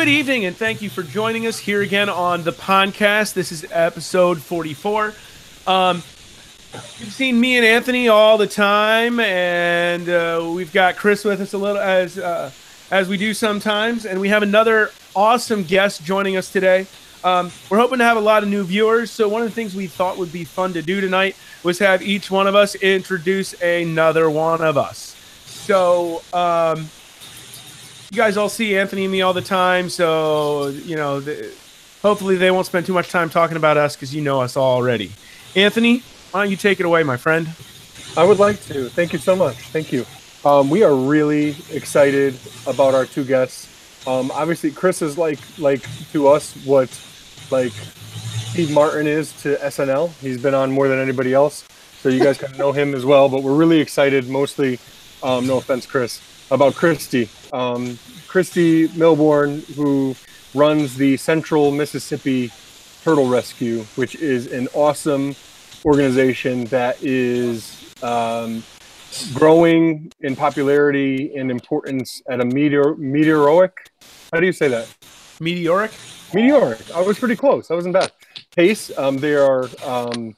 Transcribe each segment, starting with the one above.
Good evening, and thank you for joining us here again on the podcast. This is episode 44. Um, you've seen me and Anthony all the time, and uh, we've got Chris with us a little as uh, as we do sometimes, and we have another awesome guest joining us today. Um, we're hoping to have a lot of new viewers, so one of the things we thought would be fun to do tonight was have each one of us introduce another one of us. So, um, you guys all see Anthony and me all the time, so you know. The, hopefully, they won't spend too much time talking about us because you know us already. Anthony, why don't you take it away, my friend? I would like to. Thank you so much. Thank you. Um, we are really excited about our two guests. Um, obviously, Chris is like like to us what like Steve Martin is to SNL. He's been on more than anybody else, so you guys kind of know him as well. But we're really excited, mostly, um, no offense, Chris, about Christy. Um, Christy Milbourne, who runs the Central Mississippi Turtle Rescue, which is an awesome organization that is um, growing in popularity and importance at a meteor meteoric. How do you say that? Meteoric. Meteoric. I was pretty close. I wasn't bad. Pace. Um, they are um,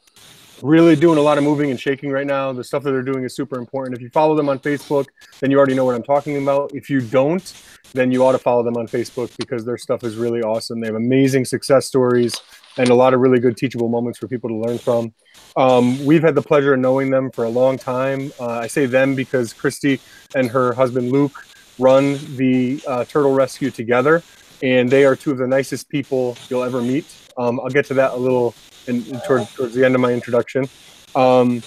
really doing a lot of moving and shaking right now. The stuff that they're doing is super important. If you follow them on Facebook, then you already know what I'm talking about. If you don't, then you ought to follow them on Facebook because their stuff is really awesome. They have amazing success stories and a lot of really good teachable moments for people to learn from. Um, we've had the pleasure of knowing them for a long time. Uh, I say them because Christy and her husband Luke run the uh, turtle rescue together, and they are two of the nicest people you'll ever meet. Um, I'll get to that a little in, in toward, towards the end of my introduction. Um,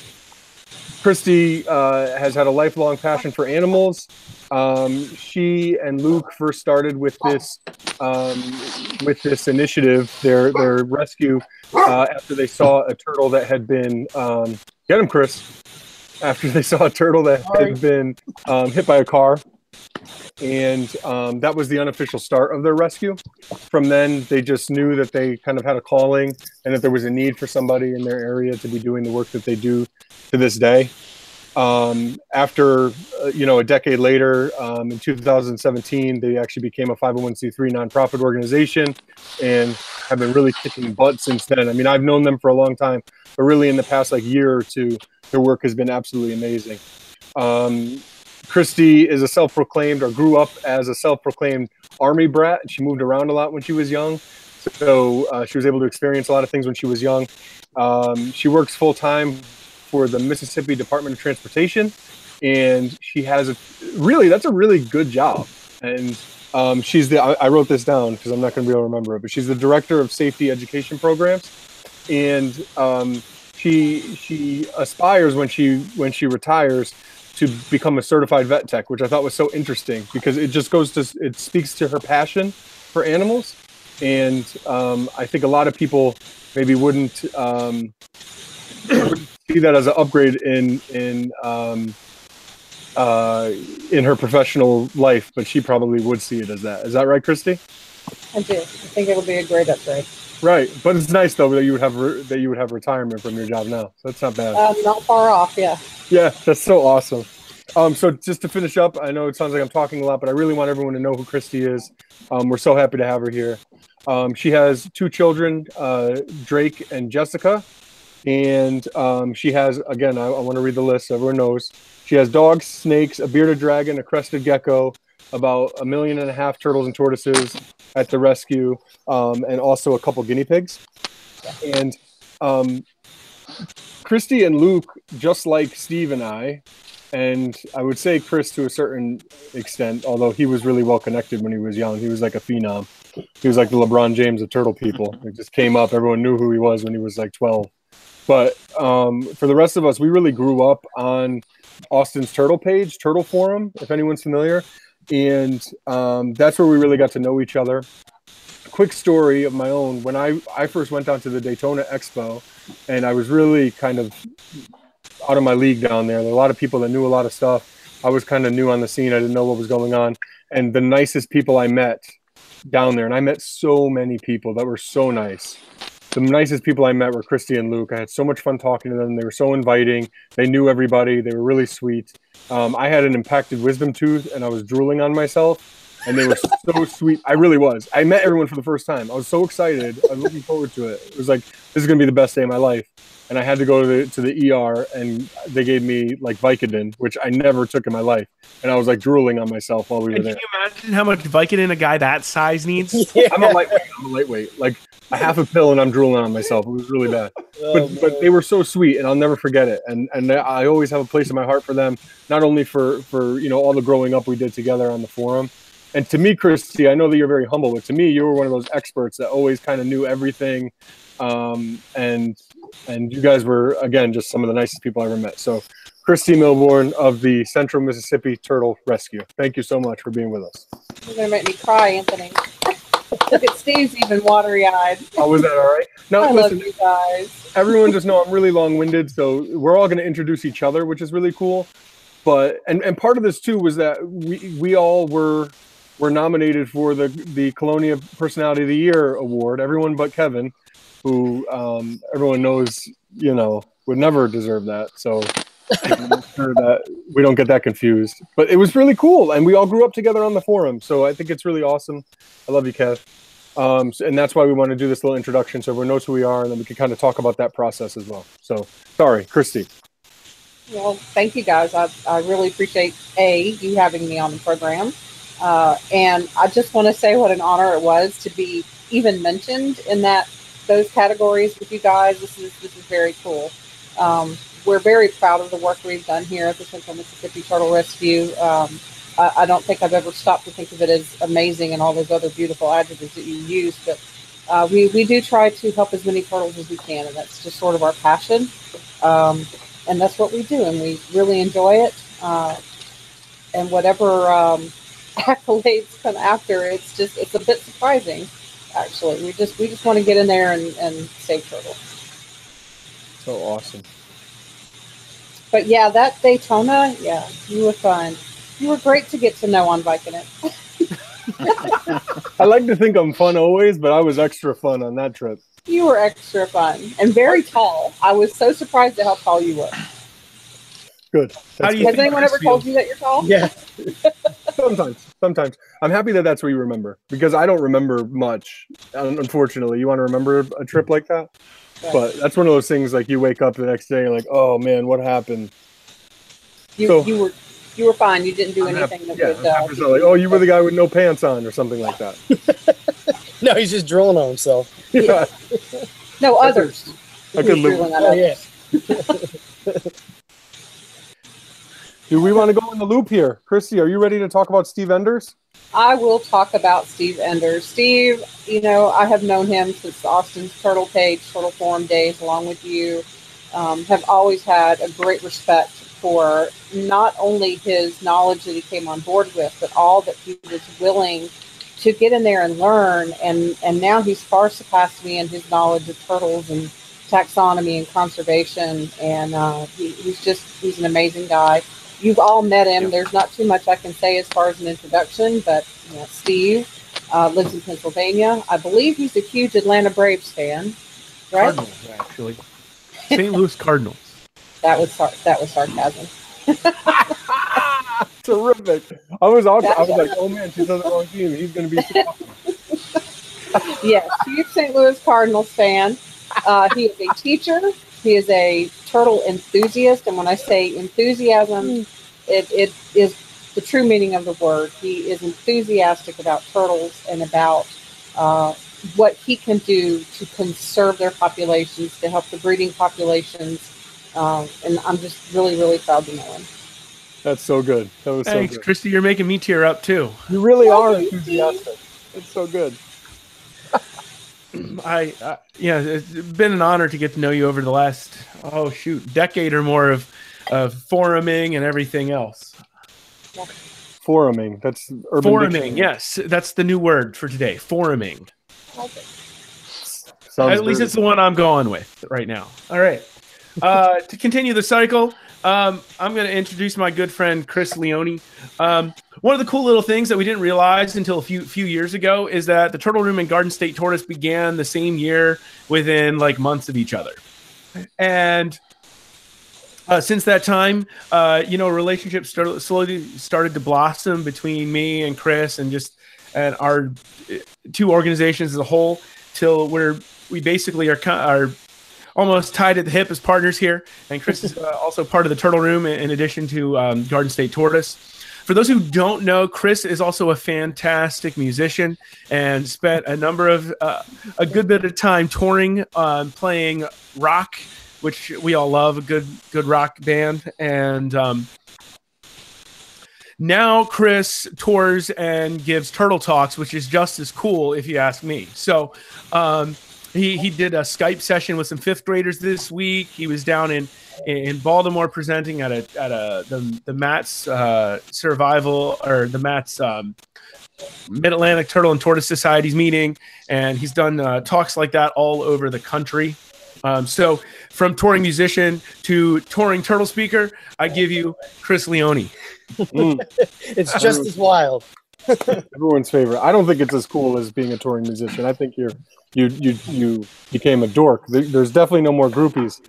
Christy uh, has had a lifelong passion for animals. Um, she and Luke first started with this um, with this initiative, their their rescue, uh, after they saw a turtle that had been um, get him, Chris. After they saw a turtle that had been um, hit by a car, and um, that was the unofficial start of their rescue. From then, they just knew that they kind of had a calling and that there was a need for somebody in their area to be doing the work that they do to this day. Um, after uh, you know a decade later, um, in 2017, they actually became a 501c3 nonprofit organization and have been really kicking butt since then. I mean, I've known them for a long time, but really in the past like year or two, their work has been absolutely amazing. Um, Christy is a self-proclaimed or grew up as a self-proclaimed army brat, she moved around a lot when she was young. So uh, she was able to experience a lot of things when she was young. Um, she works full time for the Mississippi Department of Transportation, and she has a really that's a really good job. And um, she's the I, I, wrote this down because I'm not going to be able to remember it, but she's the director of safety education programs, and um, she she aspires when she when she retires to become a certified vet tech, which I thought was so interesting because it just goes to it speaks to her passion for animals, and um, I think a lot of people maybe wouldn't um, see that as an upgrade in in um, uh, in her professional life, but she probably would see it as that. Is that right, Christy? I do. I think it'll be a great upgrade. Right, but it's nice though that you would have re- that you would have retirement from your job now. So that's not bad. Um, not far off, yeah. Yeah, that's so awesome. Um, so just to finish up, I know it sounds like I'm talking a lot, but I really want everyone to know who Christy is. Um, we're so happy to have her here. Um, she has two children, uh, Drake and Jessica, and um, she has again. I, I want to read the list. So everyone knows she has dogs, snakes, a bearded dragon, a crested gecko, about a million and a half turtles and tortoises at the rescue, um, and also a couple guinea pigs. And um, Christy and Luke, just like Steve and I, and I would say Chris to a certain extent, although he was really well connected when he was young. He was like a phenom. He was like the LeBron James of turtle people. It just came up. Everyone knew who he was when he was like 12. But um, for the rest of us, we really grew up on Austin's Turtle page, Turtle Forum, if anyone's familiar. And um, that's where we really got to know each other. Quick story of my own when I, I first went down to the Daytona Expo, and I was really kind of out of my league down there. There were a lot of people that knew a lot of stuff. I was kind of new on the scene. I didn't know what was going on. And the nicest people I met down there, and I met so many people that were so nice. The nicest people I met were Christy and Luke. I had so much fun talking to them. They were so inviting. They knew everybody. They were really sweet. Um, I had an impacted wisdom tooth, and I was drooling on myself. and they were so sweet. I really was. I met everyone for the first time. I was so excited. I was looking forward to it. It was like this is gonna be the best day of my life. And I had to go to the to the ER, and they gave me like Vicodin, which I never took in my life, and I was like drooling on myself while we were And there. can you imagine how much Vicodin a guy that size needs? I'm a lightweight. I'm a lightweight. Like a half a pill, and I'm drooling on myself. It was really bad. Oh, but but they were so sweet, and I'll never forget it. And and I always have a place in my heart for them. Not only for for you know all the growing up we did together on the forum, and to me, Christy, I know that you're very humble, but to me, you were one of those experts that always kind of knew everything. Um, and and you guys were again just some of the nicest people I ever met. So. Christy Milbourne of the Central Mississippi Turtle Rescue. Thank you so much for being with us. You're gonna make me cry, Anthony. Look at Steve's even watery eyed. Oh, was that all right? No, I love you guys. everyone just know I'm really long-winded, so we're all going to introduce each other, which is really cool. But and and part of this too was that we we all were were nominated for the the Chelonia Personality of the Year award. Everyone but Kevin, who um, everyone knows, you know, would never deserve that. So sure that we don't get that confused. But it was really cool, and we all grew up together on the forum. So I think it's really awesome. I love you, Kev. Um, and that's why we want to do this little introduction so everyone knows who we are, and then we can kind of talk about that process as well. So, sorry, Christy. Well, thank you guys. I, I really appreciate A, you having me on the program. Uh, and I just want to say what an honor it was to be even mentioned in that those categories with you guys. This is this is very cool. Um, we're very proud of the work we've done here at the Central Mississippi Turtle Rescue. Um, I, I don't think I've ever stopped to think of it as amazing and all those other beautiful adjectives that you use, but uh, we, we do try to help as many turtles as we can, and that's just sort of our passion. Um, and that's what we do, and we really enjoy it. Uh, and whatever um, accolades come after, it's just it's a bit surprising. Actually, we just we just want to get in there and, and save turtles. So awesome. But yeah, that Daytona, yeah, you were fun. You were great to get to know on biking it. I like to think I'm fun always, but I was extra fun on that trip. You were extra fun and very tall. I was so surprised at how tall you were. Good. How do you Has anyone ever told you that you're tall? Yeah. sometimes, sometimes. I'm happy that that's what you remember because I don't remember much. Unfortunately, you want to remember a trip like that, but that's one of those things like you wake up the next day and you're like, oh man, what happened? you, so- you were you were fine. You didn't do I'm anything happy- that yeah, would. Uh, like, oh, you were the guy with no pants on or something like that. No, he's just drilling on himself. yeah, no others. I could He was live drooling with on Oh, yeah. Do we want to go in the loop here? Christy, are you ready to talk about Steve Enders? I will talk about Steve Enders. Steve, you know, I have known him since Austin's Turtle Page, Turtle Forum days, along with you. Um, have always had a great respect for not only his knowledge that he came on board with, but all that he was willing to get in there and learn. And, and now he's far surpassed me in his knowledge of turtles and taxonomy and conservation. And uh, he, he's just, he's an amazing guy. You've all met him. There's not too much I can say as far as an introduction, but you know, Steve uh, lives in Pennsylvania. I believe he's a huge Atlanta Braves fan, right? Cardinals, actually. St. Louis Cardinals. That was sar- that was sarcasm. Terrific. I was all, I was like, oh man, she's on the wrong team. He's going to be. so awesome. yes, huge St. Louis Cardinals fan. Uh, he is a teacher. He is a turtle enthusiast, and when I say enthusiasm, it, it is the true meaning of the word. He is enthusiastic about turtles and about uh, what he can do to conserve their populations, to help the breeding populations. Um, and I'm just really, really proud to know him. That's so good. That was Thanks, so good. Christy. You're making me tear up too. You really Oh, are enthusiastic. It's so good. I, I yeah, it's been an honor to get to know you over the last oh shoot decade or more of of foruming and everything else. Foruming. That's urban foruming, dictionary. yes, that's the new word for today. Foruming. Sounds At least dirty. it's the one I'm going with right now. All right. Uh, to continue the cycle, um, I'm going to introduce my good friend Chris Leone. Um, one of the cool little things that we didn't realize until a few few years ago is that the Turtle Room and Garden State Tortoise began the same year within like months of each other, and uh, since that time, uh, you know, relationships slowly started to blossom between me and Chris, and just and our uh, two organizations as a whole. Till we're we basically are are almost tied at the hip as partners here. And Chris is uh, also part of the Turtle Room in addition to um, Garden State Tortoise. For those who don't know, Chris is also a fantastic musician and spent a number of uh, a good bit of time touring, um, playing rock, which we all love, a good good rock band, and um, now Chris tours and gives Turtle Talks, which is just as cool, if you ask me. So. Um, he, he did a Skype session with some fifth graders this week. He was down in in Baltimore presenting at a at a the the Matt's uh, survival or the Matt's um, Mid Atlantic Turtle and Tortoise Society's meeting, and he's done uh, talks like that all over the country. Um, so, from touring musician to touring turtle speaker, I give you Chris Leone. Mm, It's just as wild. Everyone's favorite. I don't think it's as cool as being a touring musician. I think you're you you you became a dork. There's definitely no more groupies,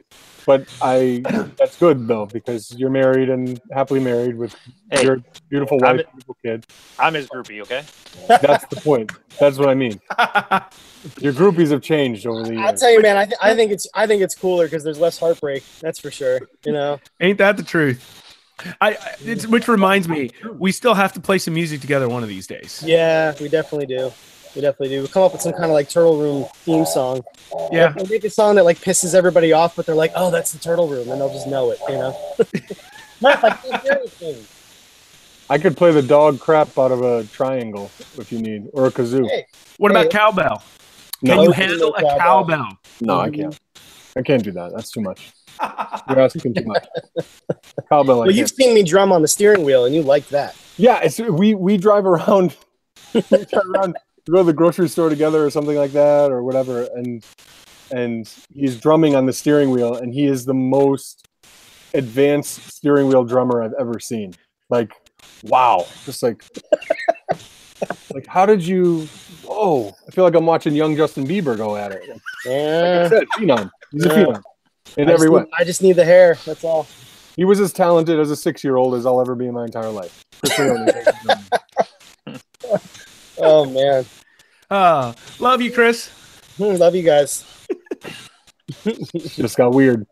but I that's good though because you're married and happily married with Hey, your beautiful I'm- wife, beautiful kid. I'm his groupie, okay? That's the point. That's what I mean. Your groupies have changed over the years. I'll tell you, man. I, th- I think it's I think it's cooler because there's less heartbreak. That's for sure. You know. Ain't that the truth? I, I it's, which reminds me, we still have to play some music together one of these days. Yeah, we definitely do. We definitely do. We come up with some kind of like Turtle Room theme song. Yeah. We make a song that like pisses everybody off, but they're like, "Oh, that's the Turtle Room," and they'll just know it. You know. I can't hear. I could play the dog crap out of a triangle if you need, or a kazoo. Hey, What about cowbell? Can No, you handle a cowbell. cowbell? no, I can't. I can't do that. That's too much. You're asking too much. Cowbell. Well, you've seen me drum on the steering wheel, and you like that. Yeah, it's we we drive around. we drive around. We go to the grocery store together or something like that or whatever, and and he's drumming on the steering wheel, and he is the most advanced steering wheel drummer I've ever seen. Like, wow, just like like how did you? Oh, I feel like I'm watching young Justin Bieber go at it. Like I Yeah. said, phenom. He's a Yeah. phenom in I every just way. need- I just need the hair. That's all. He was as talented as a six year old as I'll ever be in my entire life. Chris Leone, ladies and gentlemen. Oh man, Uh, love you, Chris. Hmm, love you guys. Just got weird.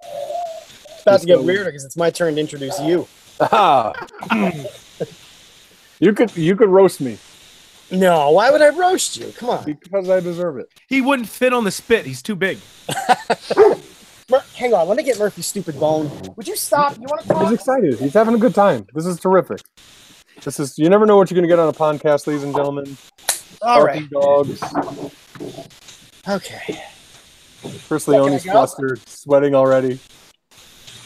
It's about to get weirder because it's my turn to introduce you. Ah. you could you could roast me No, why would I roast you? Come on. because I deserve it. He wouldn't fit on the spit. He's too big. Mur- hang on, let me get Murphy's stupid bone. Would you stop? You want to He's excited. He's having a good time. This is terrific. This is you never know what you're gonna get on a podcast, ladies and gentlemen. All right. Barking Dogs. Okay. Chris Yeah, can Leone's I flustered, sweating already.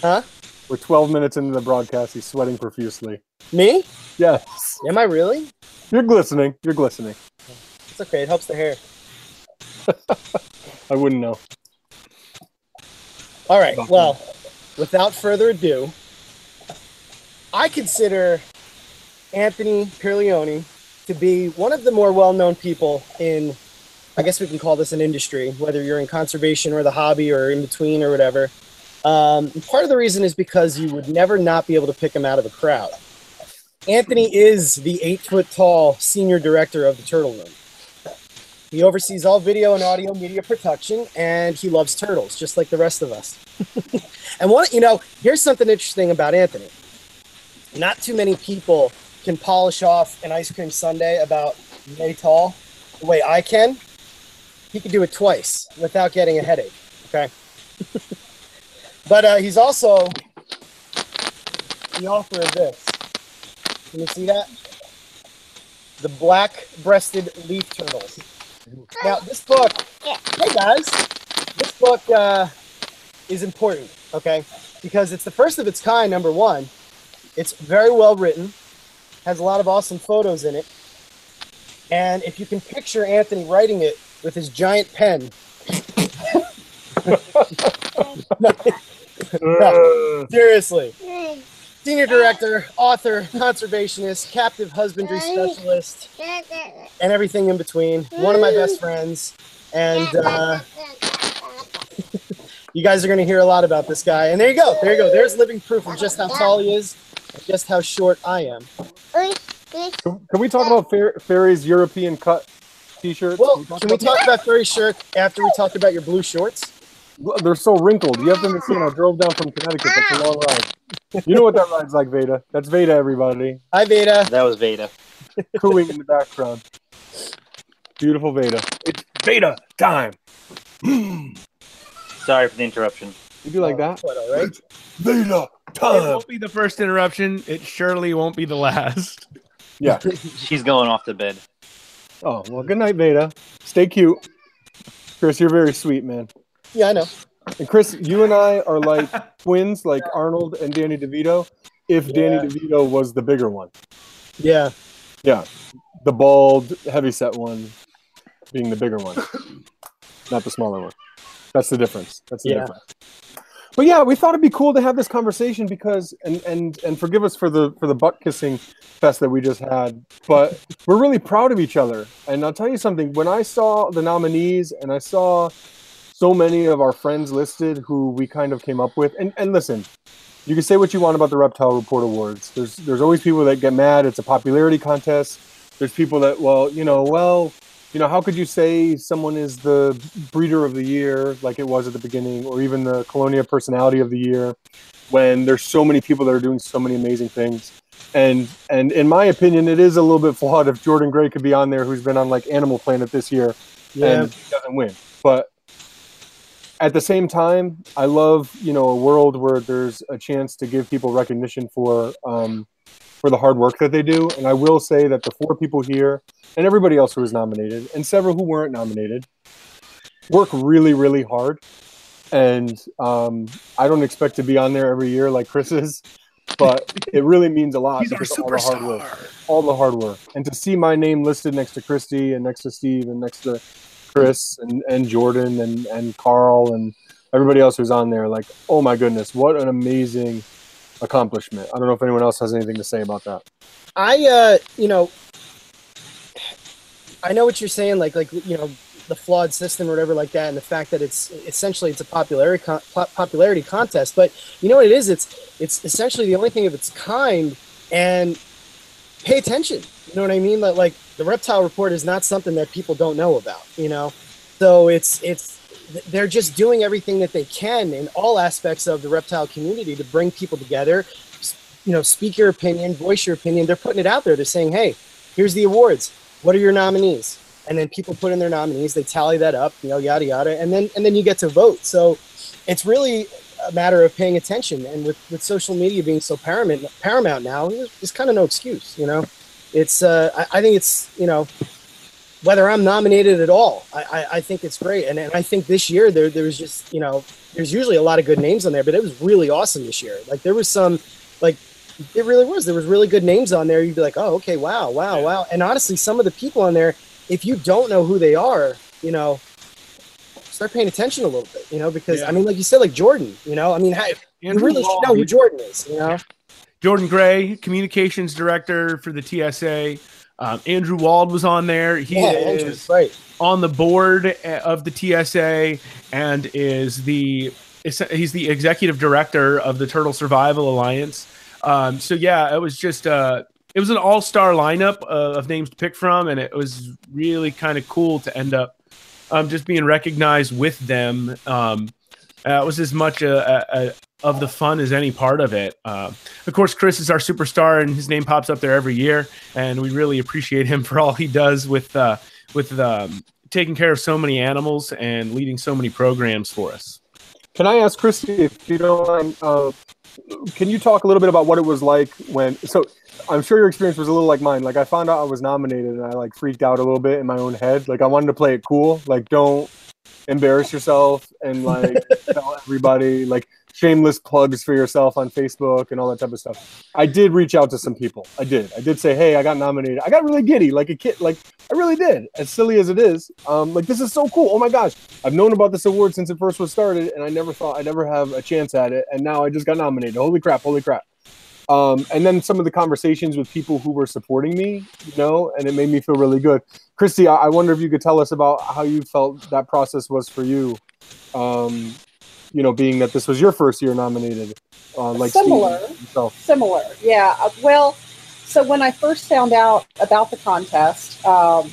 Huh? We're 12 minutes into the broadcast. He's sweating profusely. Me? Yes. Am I really? You're glistening. You're glistening. It's okay. It helps the hair. I wouldn't know. All right. Well, without further ado, I consider Anthony Pierlioni to be one of the more well-known people in, I guess we can call this an industry, whether you're in conservation or the hobby or in between or whatever. Um, part of the reason is because you would never not be able to pick him out of a crowd. Anthony is the eight foot tall senior director of the Turtle Room. He oversees all video and audio media production, and he loves turtles, just like the rest of us. and one, you know, here's something interesting about Anthony. Not too many people can polish off an ice cream sundae about yay tall the way I can. He can do it twice without getting a headache. Okay. but uh, he's also the author of this. Can you see that? The black-breasted leaf turtles. Now, this book, hey guys, this book uh, is important, okay? Because it's the first of its kind, number one. It's very well written, has a lot of awesome photos in it. And if you can picture Anthony writing it with his giant pen, Seriously, senior director, author, conservationist, captive husbandry specialist, and everything in between. One of my best friends. And uh, you guys are going to hear a lot about this guy. And there you go. There you go. There's living proof of just how tall he is, and just how short I am. Can, can we talk about Fer- Ferry's European cut t-shirts? Well, Can we talk about Furry shirt after we talk about your blue shorts? That? They're so wrinkled. You have to understand. I drove down from Connecticut. That's a long ride. You know what that ride's like, Veda. That's Veda, everybody. Hi, Veda. That was Veda. Cooing in the background. Beautiful Veda. It's Veda time. Sorry for the interruption. You do like oh, that? Quite all right. Veda It won't be the first interruption. It surely won't be the last. Yeah. She's going off to bed. Oh well. Good night, Veda. Stay cute. Chris, you're very sweet, man. Yeah, I know. And Chris, you and I are like twins, like Arnold and Danny DeVito. If Danny DeVito was the bigger one, Yeah. yeah, the bald, heavyset one being the bigger one, not the smaller one. That's the difference. That's the Yeah. difference. But yeah, we thought it'd be cool to have this conversation because, and and and forgive us for the for the butt kissing fest that we just had, but we're really proud of each other. And I'll tell you something: when I saw the nominees and I saw so many of our friends listed who we kind of came up with, and and listen, you can say what you want about the Reptile Report Awards. There's there's always people that get mad. It's a popularity contest. There's people that, well, you know, well, you know, how could you say someone is the breeder of the year like it was at the beginning, or even the Chelonia personality of the year, when there's so many people that are doing so many amazing things. And and in my opinion, it is a little bit flawed if Jordan Gray could be on there, who's been on like Animal Planet this year, Yeah. and he doesn't win. But at the same time, I love you know a world where there's a chance to give people recognition for um, for the hard work that they do. And I will say that the four people here and everybody else who was nominated, and several who weren't nominated, work really really hard. And um, I don't expect to be on there every year like Chris is, but it really means a lot. He's because all the hard work all the hard work and to see my name listed next to Christy and next to Steve and next to Chris and, and Jordan and, and Carl and everybody else who's on there, like, oh my goodness, what an amazing accomplishment. I don't know if anyone else has anything to say about that. I, uh, you know, I know what you're saying, like, like you know, the flawed system or whatever like that, and the fact that it's essentially it's a popularity con- popularity contest. But you know what it is? It's it's essentially the only thing of its kind, and pay attention. You know what I mean? Like, like the reptile report is not something that people don't know about. You know, so it's it's they're just doing everything that they can in all aspects of the reptile community to bring people together you know, speak your opinion, voice your opinion. They're putting it out there. They're saying, hey, here's the awards. What are your nominees? And then people put in their nominees. They tally that up, you know, yada yada, and then and then you get to vote. So it's really a matter of paying attention. And with with social media being so paramount paramount now, there's, there's kind of no excuse. You know, it's uh, I, I think it's you know whether I'm nominated at all, I, I, I think it's great. And, and I think this year there there was just you know there's usually a lot of good names on there, but it was really awesome this year. Like there was some like it really was. There was really good names on there. You'd be like, oh, okay, wow, wow, wow. And honestly, some of the people on there, if you don't know who they are, you know, start paying attention a little bit, you know, because Yeah. I mean, like you said, like Jordan, you know, I mean, how, you Andrew really should know who Jordan is, you know. Jordan Gray, communications director for the TSA. Um, Andrew Walde was on there. He Yeah, is right. on the board uh, of the TSA and is the he's the executive director of the Turtle Survival Alliance. Um, so yeah, it was just uh, it was an all star lineup uh, of names to pick from, and it was really kind of cool to end up um, just being recognized with them. Um, uh, it was as much a, a, of the fun as any part of it. Uh, of course, Chris is our superstar, and his name pops up there every year, and we really appreciate him for all he does with uh, with um, taking care of so many animals and leading so many programs for us. Can I ask Christy, if you don't mind, uh, can you talk a little bit about what it was like when? So, I'm sure your experience was a little like mine. Like, I found out I was nominated, and I like freaked out a little bit in my own head. Like, I wanted to play it cool. Like, don't embarrass yourself and like tell everybody like shameless plugs for yourself on Facebook and all that type of stuff. I did reach out to some people. I did. I did say, hey, I got nominated. I got really giddy, like a kid. Like I really did. As silly as it is, um, like this is so cool. Oh my gosh, I've known about this award since it first was started, and I never thought I'd ever have a chance at it. And now I just got nominated. Holy crap! Holy crap! Um, and then some of the conversations with people who were supporting me, you know, and it made me feel really good. Christy, I, I wonder if you could tell us about how you felt that process was for you. Um, you know, being that this was your first year nominated, uh, like Similar. Himself. Similar, yeah. Uh, Well, so when I first found out about the contest, um,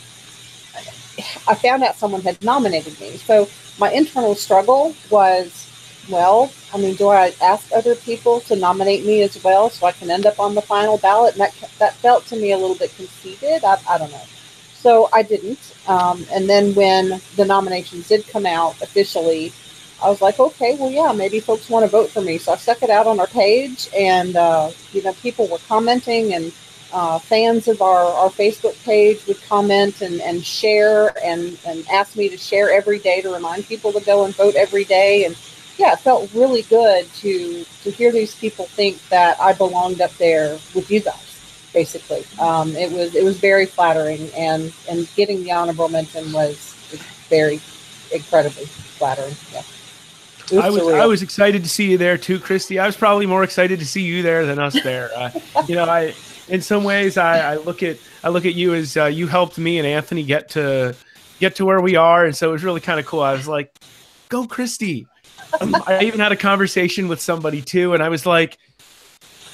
I found out someone had nominated me. So my internal struggle was, well, I mean, do I ask other people to nominate me as well so I can end up on the final ballot? And that that felt to me a little bit conceited. I, I don't know. So I didn't. Um, and then when the nominations did come out officially, I was like, okay, well, yeah, maybe folks want to vote for me. So I stuck it out on our page, and uh, you know, people were commenting, and uh, fans of our, our Facebook page would comment and, and share, and and ask me to share every day to remind people to go and vote every day. And yeah, it felt really good to to hear these people think that I belonged up there with you guys. Basically, um, it was it was very flattering, and and getting the honorable mention was, very incredibly flattering. Yeah. I was surreal. I was excited to see you there too, Christy. I was probably more excited to see you there than us there. Uh, you know, I in some ways I, I look at I look at you as uh, you helped me and Anthony get to get to where we are, and so it was really kind of cool. I was like, "Go, Christy!" Um, I even had a conversation with somebody too, and I was like,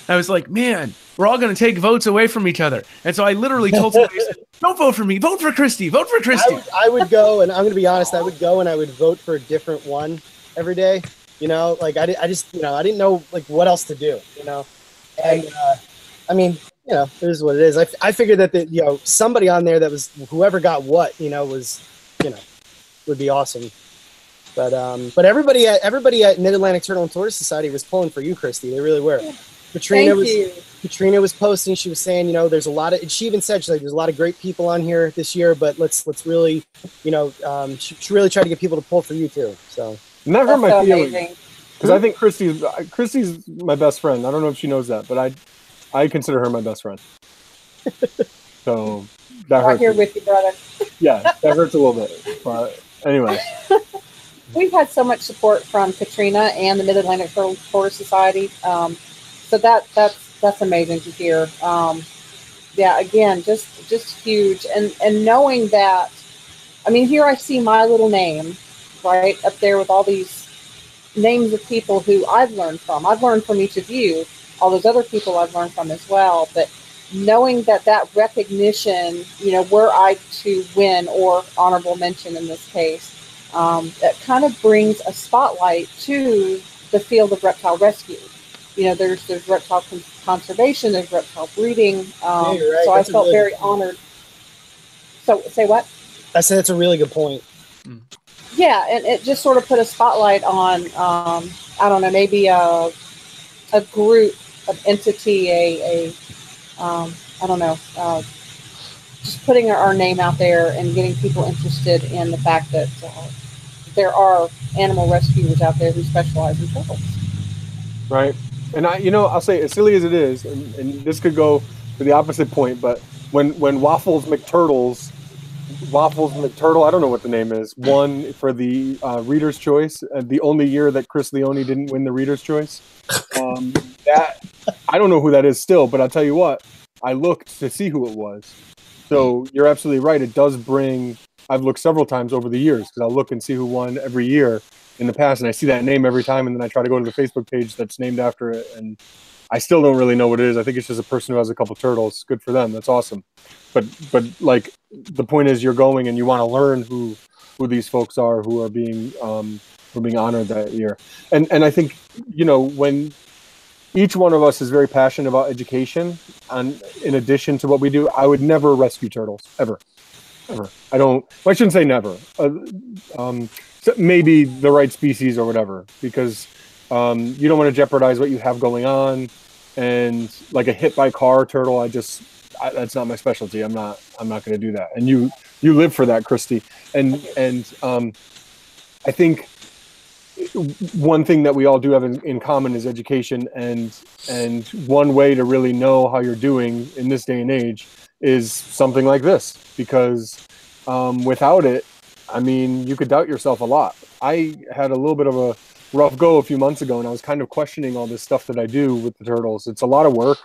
I was like, "Man, we're all going to take votes away from each other," and so I literally told somebody, "Don't vote for me, vote for Christy, vote for I Christy." would, I would go, and I'm going to be honest. I would go and I would vote for a different one every day. You know, like I, I just, you know, I didn't know like what else to do. You know, and uh, I mean, you know, it is what it is. I, I figured that the, you know somebody on there that was whoever got what, you know, was, you know, would be awesome. But um, but everybody at everybody at Mid Atlantic Turtle and Tortoise Society was pulling for you, Christy. They really were. Katrina Thank was you. Katrina was posting. She was saying, you know, there's a lot of. She even said, she's like, there's a lot of great people on here this year, but let's let's really, you know, um, she, she really tried to get people to pull for you too. So And that hurt That's my so feelings because I think Christy's Christy's my best friend. I don't know if she knows that, but I I consider her my best friend. so that hurts. here with you, brother. yeah, that hurts a little bit. But anyway, We've had so much support from Katrina and the Mid Atlantic Tortoise Society. Um, so that that's that's amazing to hear. Um, yeah, again, just just huge, and and knowing that, I mean, here I see my little name, right up there with all these names of people who I've learned from. I've learned from each of you, all those other people I've learned from as well. But knowing that that recognition, you know, were I to win or honorable mention in this case, um, that kind of brings a spotlight to the field of reptile rescue. You know, there's there's reptile con- conservation, there's reptile breeding. Um, Yeah, right. So That's I a felt really very honored. So say what? I said it's a really good point. Yeah, and it just sort of put a spotlight on, um, I don't know, maybe a, a group, an entity, a, a um, I don't know, uh, just putting our, name out there and getting people interested in the fact that uh, there are animal rescuers out there who specialize in turtles. right? And I, you know, I'll say as silly as it is, and, and this could go to the opposite point, but when when Waffles McTurtles, Waffles and McTurtle, I don't know what the name is, One for the uh, Reader's Choice, uh, the only year that Chris Leone didn't win the Reader's Choice. Um, that I don't know who that is still, but I'll tell you what, I looked to see who it was. So you're absolutely right. It does bring. I've looked several times over the years because I'll look and see who won every year in the past, and I see that name every time, and then I try to go to the Facebook page that's named after it, and I still don't really know what it is. I think it's just a person who has a couple turtles. Good for them. That's awesome. But but like the point is, you're going and you want to learn who who these folks are who are being um, who are being honored that year, and and I think you know when each one of us is very passionate about education, and in addition to what we do, I would never rescue turtles ever, ever. I don't. I shouldn't say never. Uh, um, maybe the right species or whatever, because um, you don't want to jeopardize what you have going on. And like a hit by car turtle, I just I, that's not my specialty. I'm not I'm not going to do that. And you you live for that, Christy. And and um, I think one thing that we all do have in, in common is education and and one way to really know how you're doing in this day and age is something like this because um, without it i mean you could doubt yourself a lot i had a little bit of a rough go a few months ago and i was kind of questioning all this stuff that i do with the turtles it's a lot of work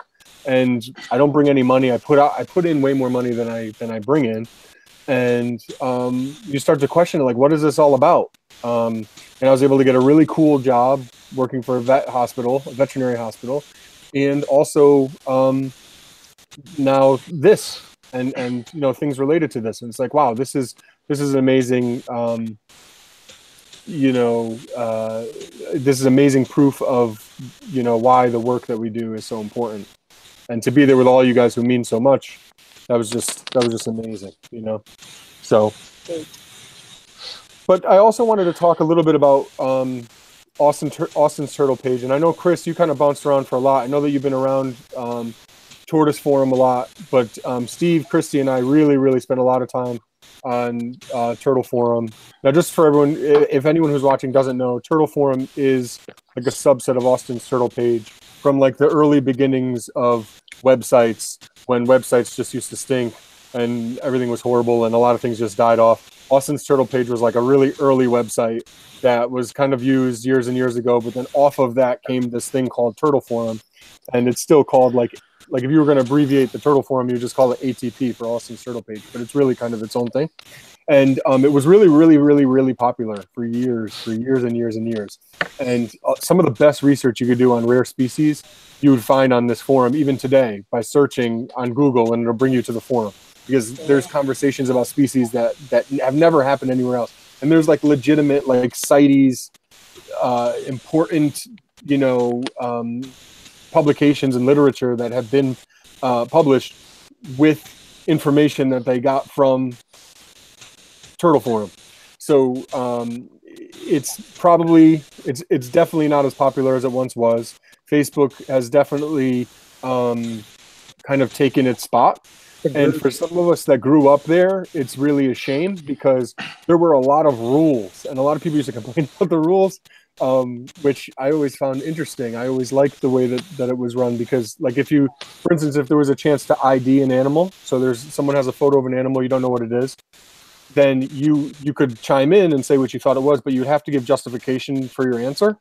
and i don't bring any money i put out i put in way more money than i than i bring in and um, you start to question like, what is this all about? Um, and I was able to get a really cool job working for a vet hospital, a veterinary hospital, and also um, now this and and you know things related to this. And it's like, wow, this is this is amazing. You know, uh, this is amazing proof of you know why the work that we do is so important, and to be there with all you guys who mean so much. That was just that was just amazing, you know. So, but I also wanted to talk a little bit about um, Austin Tur- Austin's Turtle Page, and I know Chris, you kind of bounced around for a lot. I know that you've been around um, Tortoise Forum a lot, but um, Steve, Christy, and I really, really spent a lot of time on uh, Turtle Forum. Now, just for everyone, if anyone who's watching doesn't know, Turtle Forum is like a subset of Austin's Turtle Page from like the early beginnings of websites when websites just used to stink and everything was horrible and a lot of things just died off. Austin's Turtle Page was like a really early website that was kind of used years and years ago, but then off of that came this thing called Turtle Forum, and it's still called like like if you were going to abbreviate the Turtle Forum, you just call it ATP for Austin's Turtle Page, but it's really kind of its own thing. And um, it was really, really, really, really popular for years, for years and years and years. And uh, some of the best research you could do on rare species, you would find on this forum even today by searching on Google, and it'll bring you to the forum because there's conversations about species that that have never happened anywhere else. And there's like legitimate like CITES, uh, important, you know, um, publications and literature that have been uh, published with information that they got from Turtle Forum. So um, it's probably it's it's definitely not as popular as it once was. Facebook has definitely um, kind of taken its spot. And for some of us that grew up there, it's really a shame because there were a lot of rules, and a lot of people used to complain about the rules, um, which I always found interesting. I always liked the way that, that it was run because, like, if you, for instance, if there was a chance to ID an animal, so there's someone has a photo of an animal, you don't know what it is, then you you could chime in and say what you thought it was, but you'd have to give justification for your answer.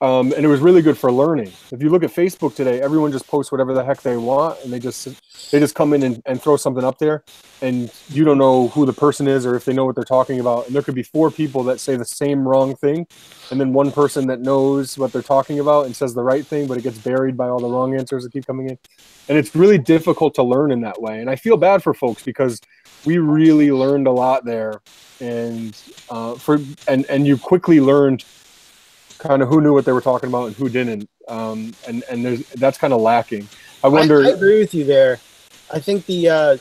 Um, and it was really good for learning. If you look at Facebook today, everyone just posts whatever the heck they want, and they just they just come in and, and throw something up there, and you don't know who the person is or if they know what they're talking about. And there could be four people that say the same wrong thing, and then one person that knows what they're talking about and says the right thing, but it gets buried by all the wrong answers that keep coming in. And it's really difficult to learn in that way. And I feel bad for folks because we really learned a lot there, and uh, for and and you quickly learned kind of who knew what they were talking about and who didn't. Um, and and there's that's kind of lacking. I wonder. I, I agree with you there. I think the uh,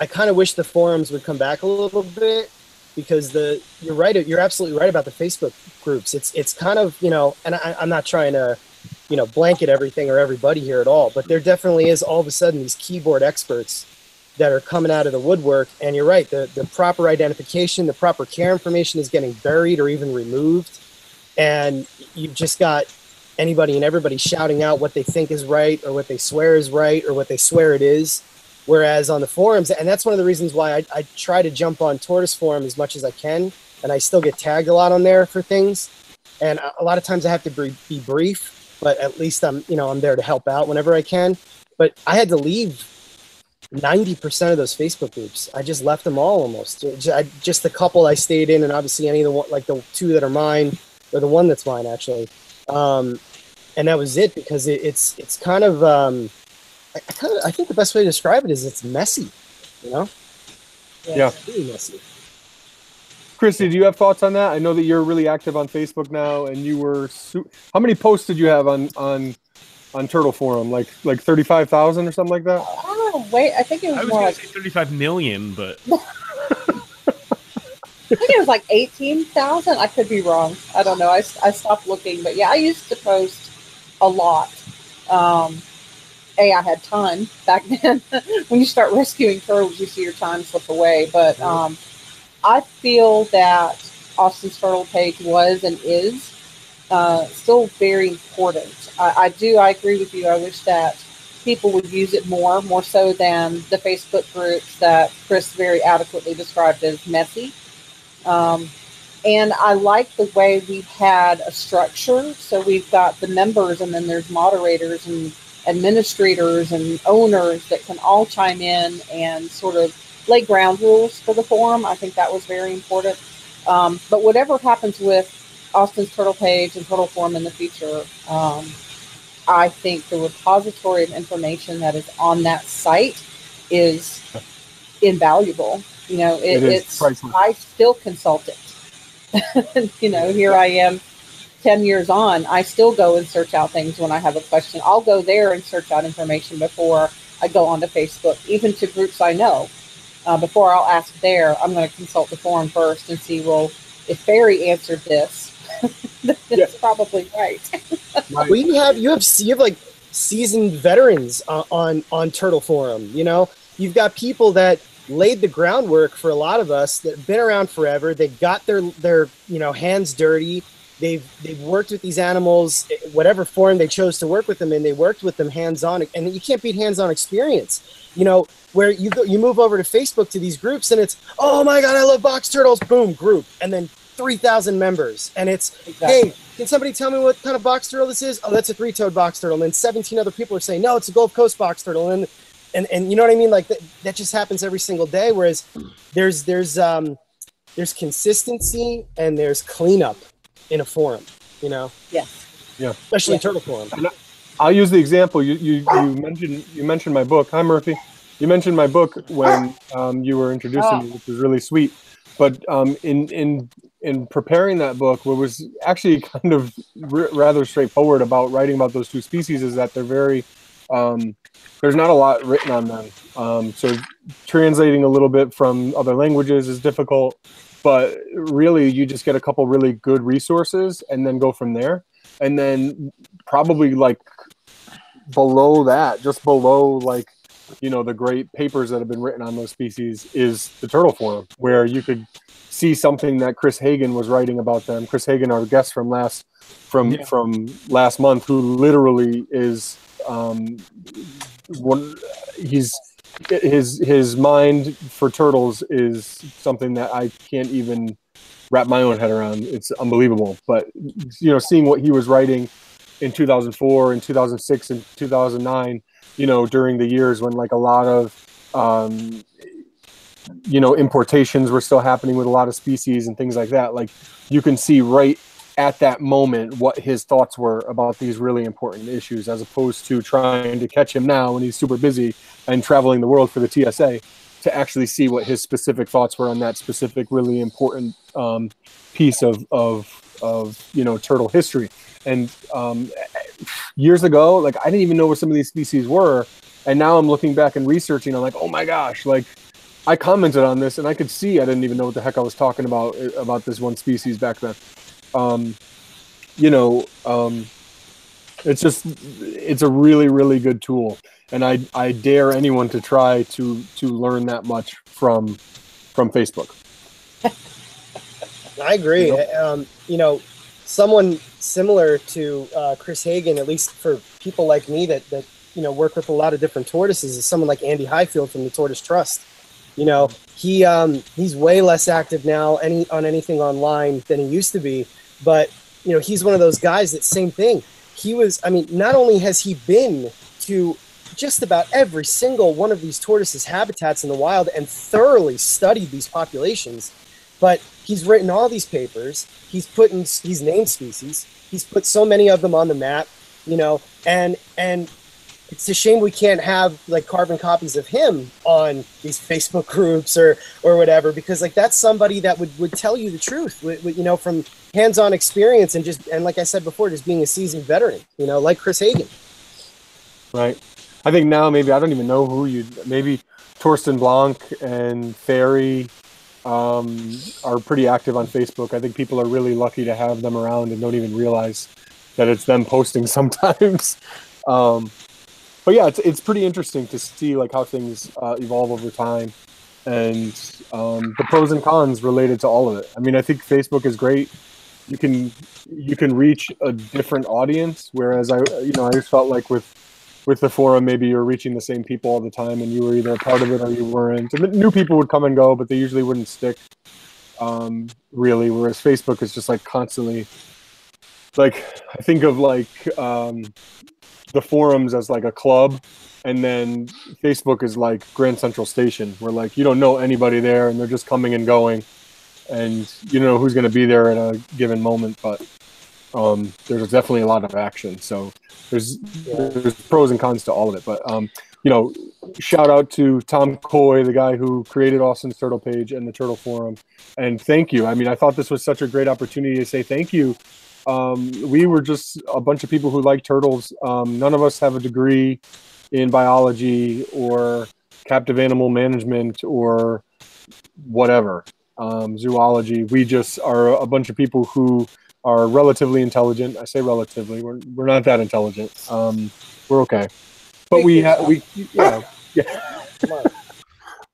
I kind of wish the forums would come back a little bit because the you're right. You're absolutely right about the Facebook groups. It's it's kind of you know, and I, I'm not trying to you know blanket everything or everybody here at all, but there definitely is all of a sudden these keyboard experts that are coming out of the woodwork. And you're right. The the proper identification, the proper care information is getting buried or even removed, and you've just got anybody and everybody shouting out what they think is right or what they swear is right or what they swear it is. Whereas on the forums, and that's one of the reasons why I, I try to jump on Tortoise Forum as much as I can, and I still get tagged a lot on there for things. And a- lot of times I have to be, brief, but at least I'm you know I'm there to help out whenever I can. But I had to leave 90% of those Facebook groups. I just left them all almost. Ju- I, just couple I stayed in, and obviously any of the like the two that are mine, or the one that's mine actually. Um, and that was it because it, it's it's kind of um, I, I kind of I think the best way to describe it is it's messy, you know. Yeah. It's really messy. Christy, do you have thoughts on that? I know that you're really active on Facebook now, and you were. Su- How many posts did you have on on on Turtle Forum? Like like thirty five thousand or something like that. Oh, wait, I think it I was was more going like to say 35 million, but I think it was like 18,000. I could be wrong. I don't know. I, I stopped looking. But yeah, I used to post a lot. Um, a, I had time back then. when you start rescuing turtles, you see your time slip away. But um, I feel that Austin's Turtle page was and is uh, still very important. I, I do. I agree with you. I wish that people would use it more, more so than the Facebook groups that Chris very adequately described as messy. Um, and I like the way we've had a structure. So we've got the members, and then there's moderators and administrators and owners that can all chime in and sort of lay ground rules for the forum. I think that was very important. Um, but whatever happens with Austin's Turtle page and Turtle Forum in the future, um, I think the repository of information that is on that site is invaluable. You know, it, It is it's priceless. I still consult it. you know, here I am 10 years on, I still go and search out things when I have a question. I'll go there and search out information before I go onto Facebook, even to groups I know. Uh, before I'll ask there, I'm going to consult the forum first and see, well, if Barry answered this, that's it's probably right. Right. Well, you have you have you have like seasoned veterans on, on on Turtle Forum. You know, you've got people that laid the groundwork for a lot of us that have been around forever. They've got their their you know hands dirty. They've they've worked with these animals, whatever form they chose to work with them in. They worked with them hands on, and you can't beat hands on experience. You know, where you go, you move over to Facebook to these groups, and it's oh my god, I love box turtles, boom, group, and then three thousand members, and it's Exactly. hey, can somebody tell me what kind of box turtle this is? Oh, that's a three-toed box turtle. And then 17 other people are saying, no, it's a Gulf Coast box turtle. And and and you know what I mean? Like that, that just happens every single day. Whereas there's there's um there's consistency and there's cleanup in a forum. You know, Yeah. Yeah. especially Yeah. turtle forum. I'll use the example you you, you mentioned you mentioned my book. Hi Murphy. You mentioned my book when um, you were introducing me, which was really sweet. But um, in in in preparing that book, what was actually kind of r- rather straightforward about writing about those two species is that they're very um, there's not a lot written on them. Um, so translating a little bit from other languages is difficult, but really you just get a couple really good resources and then go from there. And then probably like below that, just below like you know the great papers that have been written on those species is the turtle forum, where you could see something that Chris Hagen was writing about them. Chris Hagen, our guest from last from Yeah. from last month, who literally is um, one. He's his his mind for turtles is something that I can't even wrap my own head around. It's unbelievable. But you know, seeing what he was writing in 2004 and 2006 and 2009 you know during the years when like a lot of um you know importations were still happening with a lot of species and things like that like you can see right at that moment what his thoughts were about these really important issues as opposed to trying to catch him now when he's super busy and traveling the world for the TSA to actually see what his specific thoughts were on that specific really important um, piece of of of you know turtle history. And um, years ago like i didn't even know what some of these species were. And now i'm looking back and researching i'm like oh my gosh like i commented on this and i could see i didn't even know what the heck i was talking about uh, about this one species back then um, you know um, it's just it's a really really good tool and i i dare anyone to try to to learn that much from from facebook I agree. You Um, you know, someone similar to uh, Chris Hagen, at least for people like me that that you know work with a lot of different tortoises, is someone like Andy Highfield from the Tortoise Trust. You know, he um, he's way less active now any on anything online than he used to be, but you know he's one of those guys that same thing. He was. I mean, not only has he been to just about every single one of these tortoises habitats in the wild and thoroughly studied these populations but he's written all these papers he's put in he's named species he's put so many of them on the map you know and and it's a shame we can't have like carbon copies of him on these facebook groups or or whatever because like that's somebody that would would tell you the truth with, with, you know from hands-on experience and just and like i said before just being a seasoned veteran you know like chris hagen right? I think now maybe I don't even know who you maybe Torsten Blanck and Ferry um, are pretty active on Facebook. I think people are really lucky to have them around and don't even realize that it's them posting sometimes. um, but yeah, it's it's pretty interesting to see like how things uh, evolve over time and um, the pros and cons related to all of it. I mean, I think Facebook is great. You can you can reach a different audience, whereas I you know I just felt like with with the forum, maybe you're reaching the same people all the time, and you were either a part of it or you weren't. And new people would come and go, but they usually wouldn't stick, um, really. Whereas Facebook is just like constantly like I think of like um, the forums as like a club, and then Facebook is like Grand Central Station, where like you don't know anybody there, and they're just coming and going, and you know who's going to be there at a given moment, but um, there's definitely a lot of action. So there's there's pros and cons to all of it, but um, you know, shout out to Tom Coy, the guy who created Austin's Turtle page and the Turtle Forum, and thank you. I mean, I thought this was such a great opportunity to say thank you. Um, we were just a bunch of people who like turtles. Um, none of us have a degree in biology or captive animal management or whatever um, zoology. We just are a bunch of people who are relatively intelligent. I say relatively. We're we're not that intelligent. Um, we're okay, but we have we yeah yeah.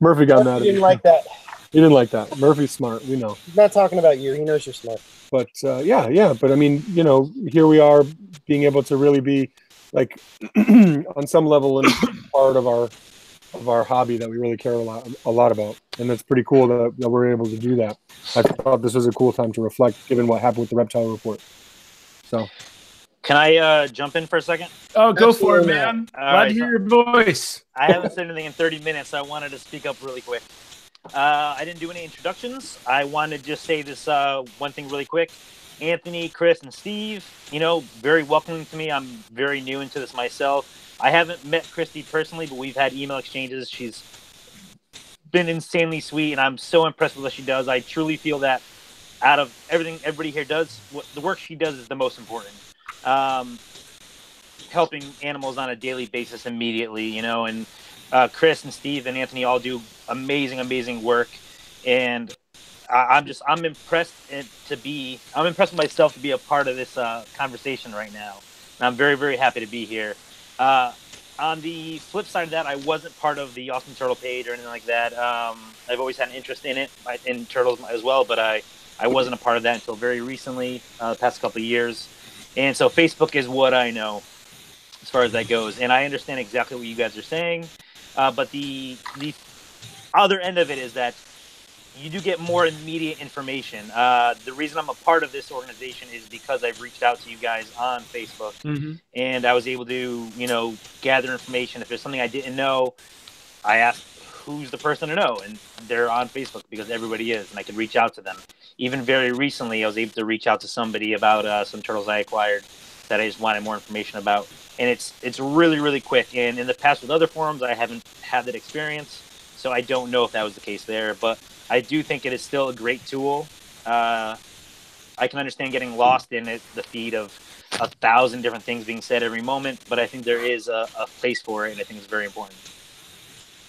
Murphy got mad He at me. didn't like that. He didn't like that. Murphy's smart. We know. He's not talking about you. He knows you're smart. But uh, yeah, yeah. But I mean, you know, here we are being able to really be like on some level in part of our of our hobby that we really care a lot a lot about, and it's pretty cool that, that we're able to do that. I thought this was a cool time to reflect, given what happened with the reptile report. So Can I uh, jump in for a second? Oh, go for it, man. All Glad right, to hear so- your voice. I haven't said anything in 30 minutes, so I wanted to speak up really quick. Uh, I didn't do any introductions. I want to just say this uh, one thing really quick. Anthony, Chris, and Steve, you know, very welcoming to me. I'm very new into this myself. I haven't met Christy personally, but we've had email exchanges. She's been insanely sweet, and I'm so impressed with what she does. I truly feel that out of everything everybody here does, what, the work she does is the most important. Um, helping animals on a daily basis immediately, you know, and uh, Chris and Steve and Anthony all do amazing, amazing work, and I, I'm just I'm impressed to be I'm impressed with myself to be a part of this uh, conversation right now, and I'm very very happy to be here. Uh, on the flip side of that, I wasn't part of the Austin Turtle page or anything like that. Um, I've always had an interest in it in turtles as well, but I I wasn't a part of that until very recently, uh, the past couple of years, and so Facebook is what I know as far as that goes. And I understand exactly what you guys are saying, uh, but the the other end of it is that you do get more immediate information. Uh, the reason I'm a part of this organization is because I've reached out to you guys on Facebook, Mm-hmm. and I was able to, you know, gather information. If there's something I didn't know, I asked who's the person to know, and they're on Facebook because everybody is, and I could reach out to them. Even very recently, I was able to reach out to somebody about uh, some turtles I acquired that I just wanted more information about, and it's it's really really quick. And in the past with other forums, I haven't had that experience, so I don't know if that was the case there. But I do think it is still a great tool. Uh, I can understand getting lost in it, the feed of a thousand different things being said every moment, but I think there is a, a place for it, and I think it's very important.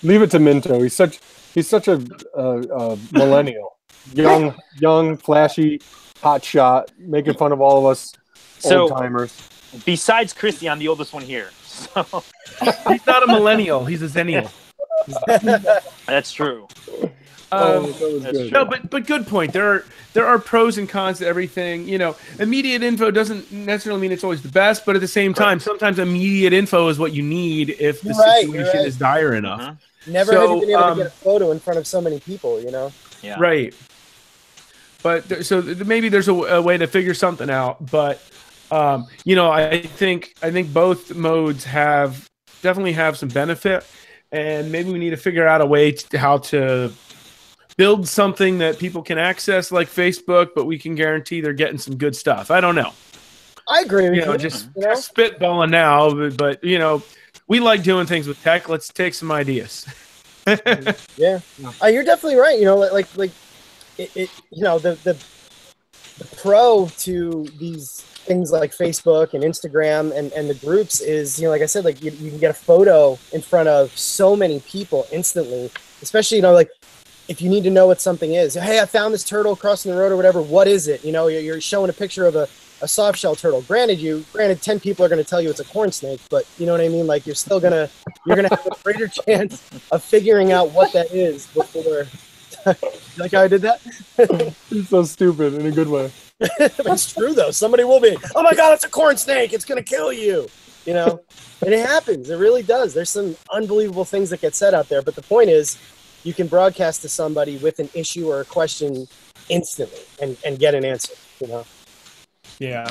leave it to Minto. He's such he's such a, uh uh millennial, young, young, flashy, hot shot, making fun of all of us So, old timers. Besides Christy, I'm the oldest one here, so He's not a millennial. He's a zennial. that's true. Oh, Um, that that's no, but but good point. There are there are pros and cons to everything. You know, immediate info doesn't necessarily mean it's always the best, but at the same time, sometimes immediate info is what you need if the right, situation right. is dire enough. Mhm. Never So, have you been able um, to get a photo in front of so many people, you know? Yeah. Right. But there, so th- maybe there's a, a way to figure something out. But um, you know, I think I think both modes have definitely have some benefit, and maybe we need to figure out a way to how to build something that people can access like Facebook, but we can guarantee they're getting some good stuff. I don't know. I agree with You you. know, just you know? spitballing now, but, but you know, we like doing things with tech. Let's take some ideas. Yeah, uh, you're definitely right. You know, like like, like it, it, you know, the, the the pro to these things like Facebook and Instagram and and the groups is, you know, like I said, like you, you can get a photo in front of so many people instantly. Especially, you know, like if you need to know what something is. Hey, I found this turtle crossing the road or whatever. What is it? You know, you're, you're showing a picture of a a soft shell turtle. Granted, you granted ten people are going to tell you it's a corn snake, but you know what I mean. Like you're still gonna you're gonna have a greater chance of figuring out what that is before. You like how I did that? He's so stupid in a good way. it's true though. Somebody will be. Oh my god, it's a corn snake! It's gonna kill you. You know, and it happens. It really does. There's some unbelievable things that get said out there. But the point is, you can broadcast to somebody with an issue or a question instantly and and get an answer. You know. Yeah.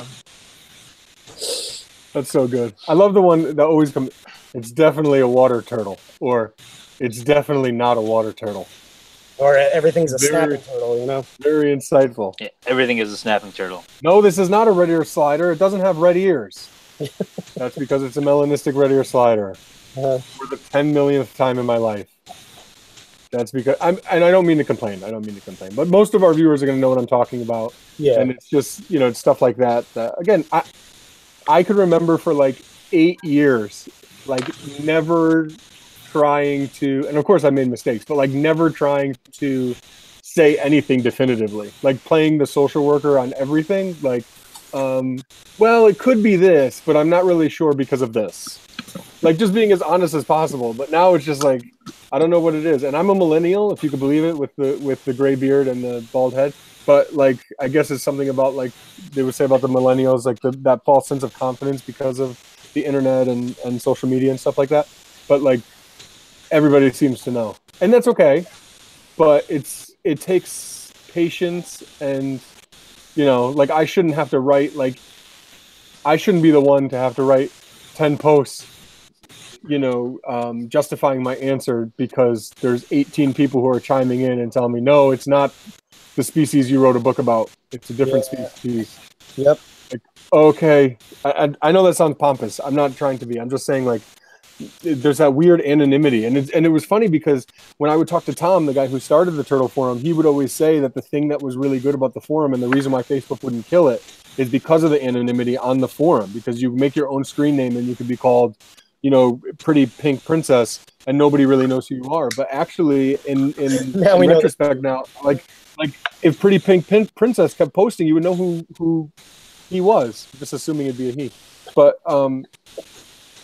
That's so good. I love the one that always comes. It's definitely a water turtle, or it's definitely not a water turtle. Or everything's a Very- snapping turtle, you know? Very insightful. Yeah, everything is a snapping turtle. No, this is not a red ear slider. It doesn't have red ears. That's because it's a melanistic red ear slider Uh, for the 10 millionth time in my life. That's because I'm, and I don't mean to complain. I don't mean to complain, but most of our viewers are going to know what I'm talking about. yeah. and it's just you know it's stuff like that that again i i could remember for like eight years like never trying to and of course i made mistakes but like never trying to say anything definitively. Like playing the social worker on everything like um well it could be this but i'm not really sure because of this. Like just being as honest as possible but now it's just like i don't know what it is. And i'm a millennial if you could believe it with the with the gray beard and the bald head. But like i guess it's something about like they would say about the millennials like the, that false sense of confidence because of the internet and and social media and stuff like that. But like everybody seems to know. And that's okay but it's it takes patience and you know like i shouldn't have to write like i shouldn't be the one to have to write 10 posts you know um, justifying my answer because there's 18 people who are chiming in and telling me no it's not the species you wrote a book about. It's a different Yeah. species. Yep. okay. I, I, I know that sounds pompous. I'm not trying to be. I'm just saying like there's that weird anonymity. And it, and it was funny because when i would talk to tom the guy who started the turtle forum he would always say that the thing that was really good about the forum and the reason why facebook wouldn't kill it is because of the anonymity on the forum because you make your own screen name and you could be called you know pretty pink princess and nobody really knows who you are. But actually in in, Now in retrospect now like like if pretty pink Pin- princess kept posting you would know who who he was just assuming it'd be a he. But um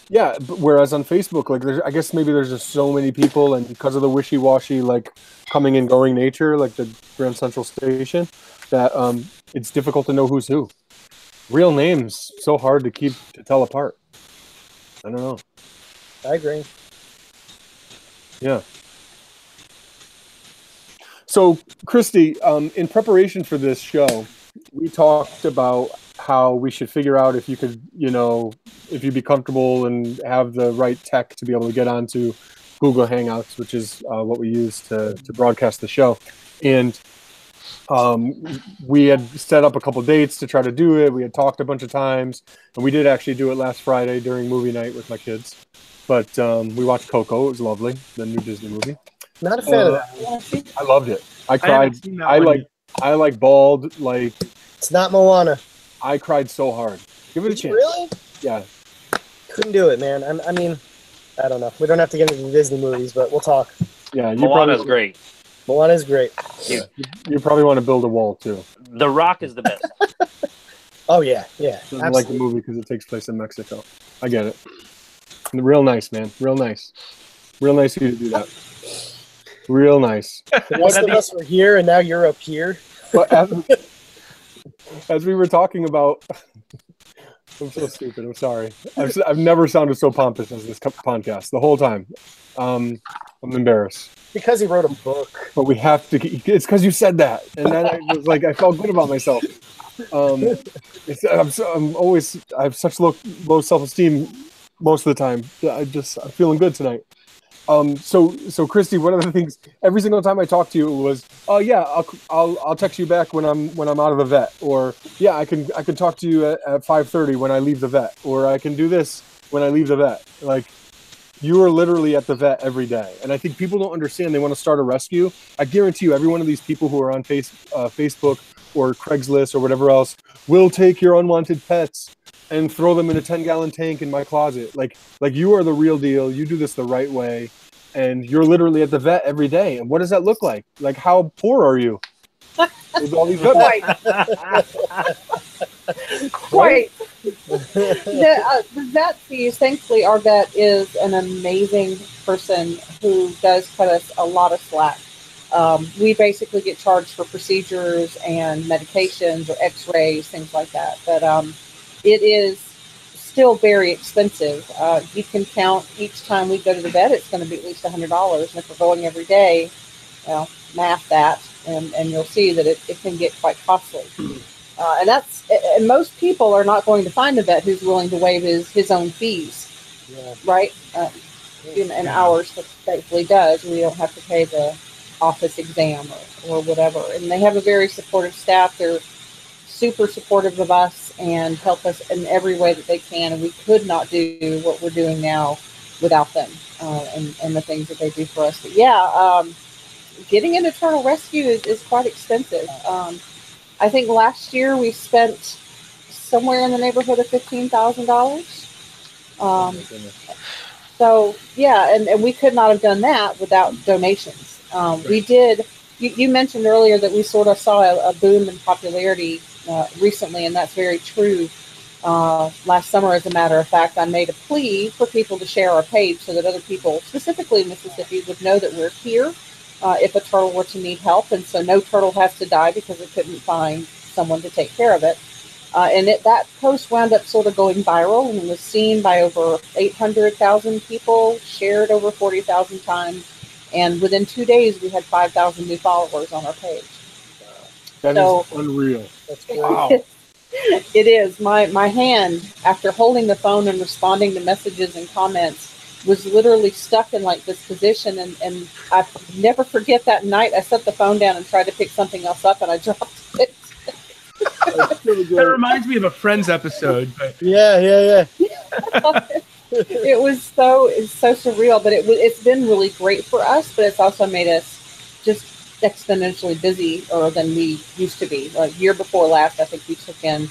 yeah but whereas on facebook like there's i guess maybe there's just so many people and because of the wishy-washy like coming and going nature like the grand central station that um it's difficult to know who's who real names so hard to keep to tell apart i don't know I agree. yeah. So, Christy, um, in preparation for this show, we talked about how we should figure out if you could, you know, if you'd be comfortable and have the right tech to be able to get onto Google Hangouts, which is uh, what we use to, to broadcast the show. And um, we had set up a couple dates to try to do it. We had talked a bunch of times, and we did actually do it last Friday during movie night with my kids. But um, we watched Coco. It was lovely, the new Disney movie. Not a fan of Uh, that. You wanna see? I loved it. I I cried. haven't seen that I, one like. Yet. I like bald. Like It's not Moana. I cried so hard. Give it a Did you chance. really? Yeah. Couldn't do it, man. I, I mean, I don't know. We don't have to get into the Disney movies, but we'll talk. Yeah. You Moana's probably great. Moana's great. you probably want to build a wall too. The Rock is the best. Oh yeah, yeah. Doesn't like the movie because it takes place in Mexico. I get it. Real nice, man. Real nice. Real nice of you to do that. Real nice. Rest of us were here, and now you're up here. But as, as we were talking about, I'm so stupid. I'm sorry. I've, I've never sounded so pompous as this podcast the whole time. Um, I'm embarrassed. Because he wrote a book. but we have to. It's because you said that, and then I was like, I felt good about myself. Um, it's, I'm, so, I'm always. I have such low low self esteem most of the time. I just I'm feeling good tonight. Um, so so Christy, one of the things every single time I talk to you was, oh yeah, I'll, I'll I'll text you back when I'm when I'm out of the vet, or yeah, I can I can talk to you at, at 5:30 when I leave the vet, or I can do this when I leave the vet. Like you are literally at the vet every day and i think people don't understand they want to start a rescue i guarantee you every one of these people who are on face, uh, facebook or craigslist or whatever else will take your unwanted pets and throw them in a 10 gallon tank in my closet. Like like you are the real deal. You do this the right way and you're literally at the vet every day. And what does that look like? Like how poor are you? With all these Quite, quite. the, uh, the vet fees, thankfully, our vet is an amazing person who does cut us a lot of slack. Um, we basically get charged for procedures and medications or x-rays, things like that. But um, it is still very expensive. Uh, you can count each time we go to the vet, it's going to be at least $100. And if we're going every day, well, math that, and, and you'll see that it, it can get quite costly. uh, and that's and most people are not going to find a vet who's willing to waive his his own fees, Yeah. right? Uh, and, and ours thankfully does. We don't have to pay the office exam or, or whatever. And they have a very supportive staff. They're super supportive of us and help us in every way that they can. And we could not do what we're doing now without them uh, and, and the things that they do for us. But yeah, um, getting into turtle rescue is, is quite expensive. Um, I think last year we spent somewhere in the neighborhood of fifteen thousand dollars. Um, so yeah, and, and we could not have done that without donations. Um, we did. You, you mentioned earlier that we sort of saw a, a boom in popularity uh, recently, and that's very true. Uh, last summer, as a matter of fact, I made a plea for people to share our page so that other people, specifically in Mississippi, would know that we're here uh, if a turtle were to need help. And so no turtle has to die because it couldn't find someone to take care of it. Uh, and it, that post wound up sort of going viral and was seen by over 800,000 people, shared over 40,000 times. And within two days, we had 5,000 new followers on our page. That is So- unreal. That's. Wow. it is. My, my hand, after holding the phone and responding to messages and comments, was literally stuck in like this position. And, and I never forget that night. I set the phone down and tried to pick something else up and I dropped it. That reminds me of a Friends episode, but Yeah, yeah, yeah. it was so it's so surreal, but it it's been really great for us. But it's also made us just exponentially busier than we used to be. Like year before last, I think we took in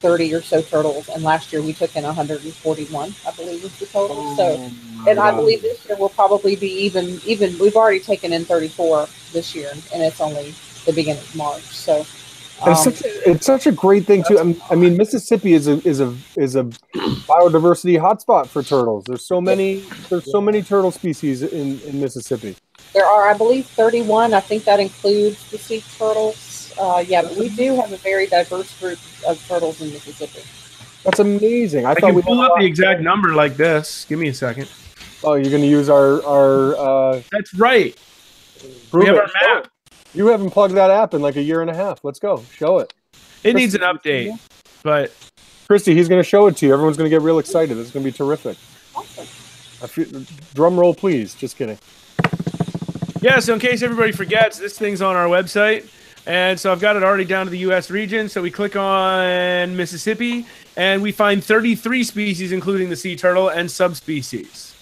thirty or so turtles, and last year we took in one hundred and forty-one, I believe, was the total. Oh, so, and I believe this year will probably be even even. We've already taken in thirty-four this year, and it's only the beginning of March. So. And it's um, such a, it's such a great thing too. I mean- I mean, Mississippi is a is a is a biodiversity hotspot for turtles. There's so many there's so many turtle species in, in Mississippi. There are, I believe, 31. I think that includes the sea turtles. Uh, yeah, but we do have a very diverse group of turtles in Mississippi. That's amazing. I, I thought can we pull had up the lot- exact number like this. Give me a second. Oh, you're going to use our our uh, That's right. we have it. our map. You haven't plugged that app in like a year and a half. Let's go. Show it, It needs an update, but Christy. He's going to show it to you. Everyone's going to get real excited. It's going to be terrific. Awesome. Feel, drum roll, please. Just kidding. yeah. So in case everybody forgets, this thing's on our website, and so I've got it already down to the U.S. region. So we click on Mississippi, and we find 33 species, including the sea turtle and subspecies.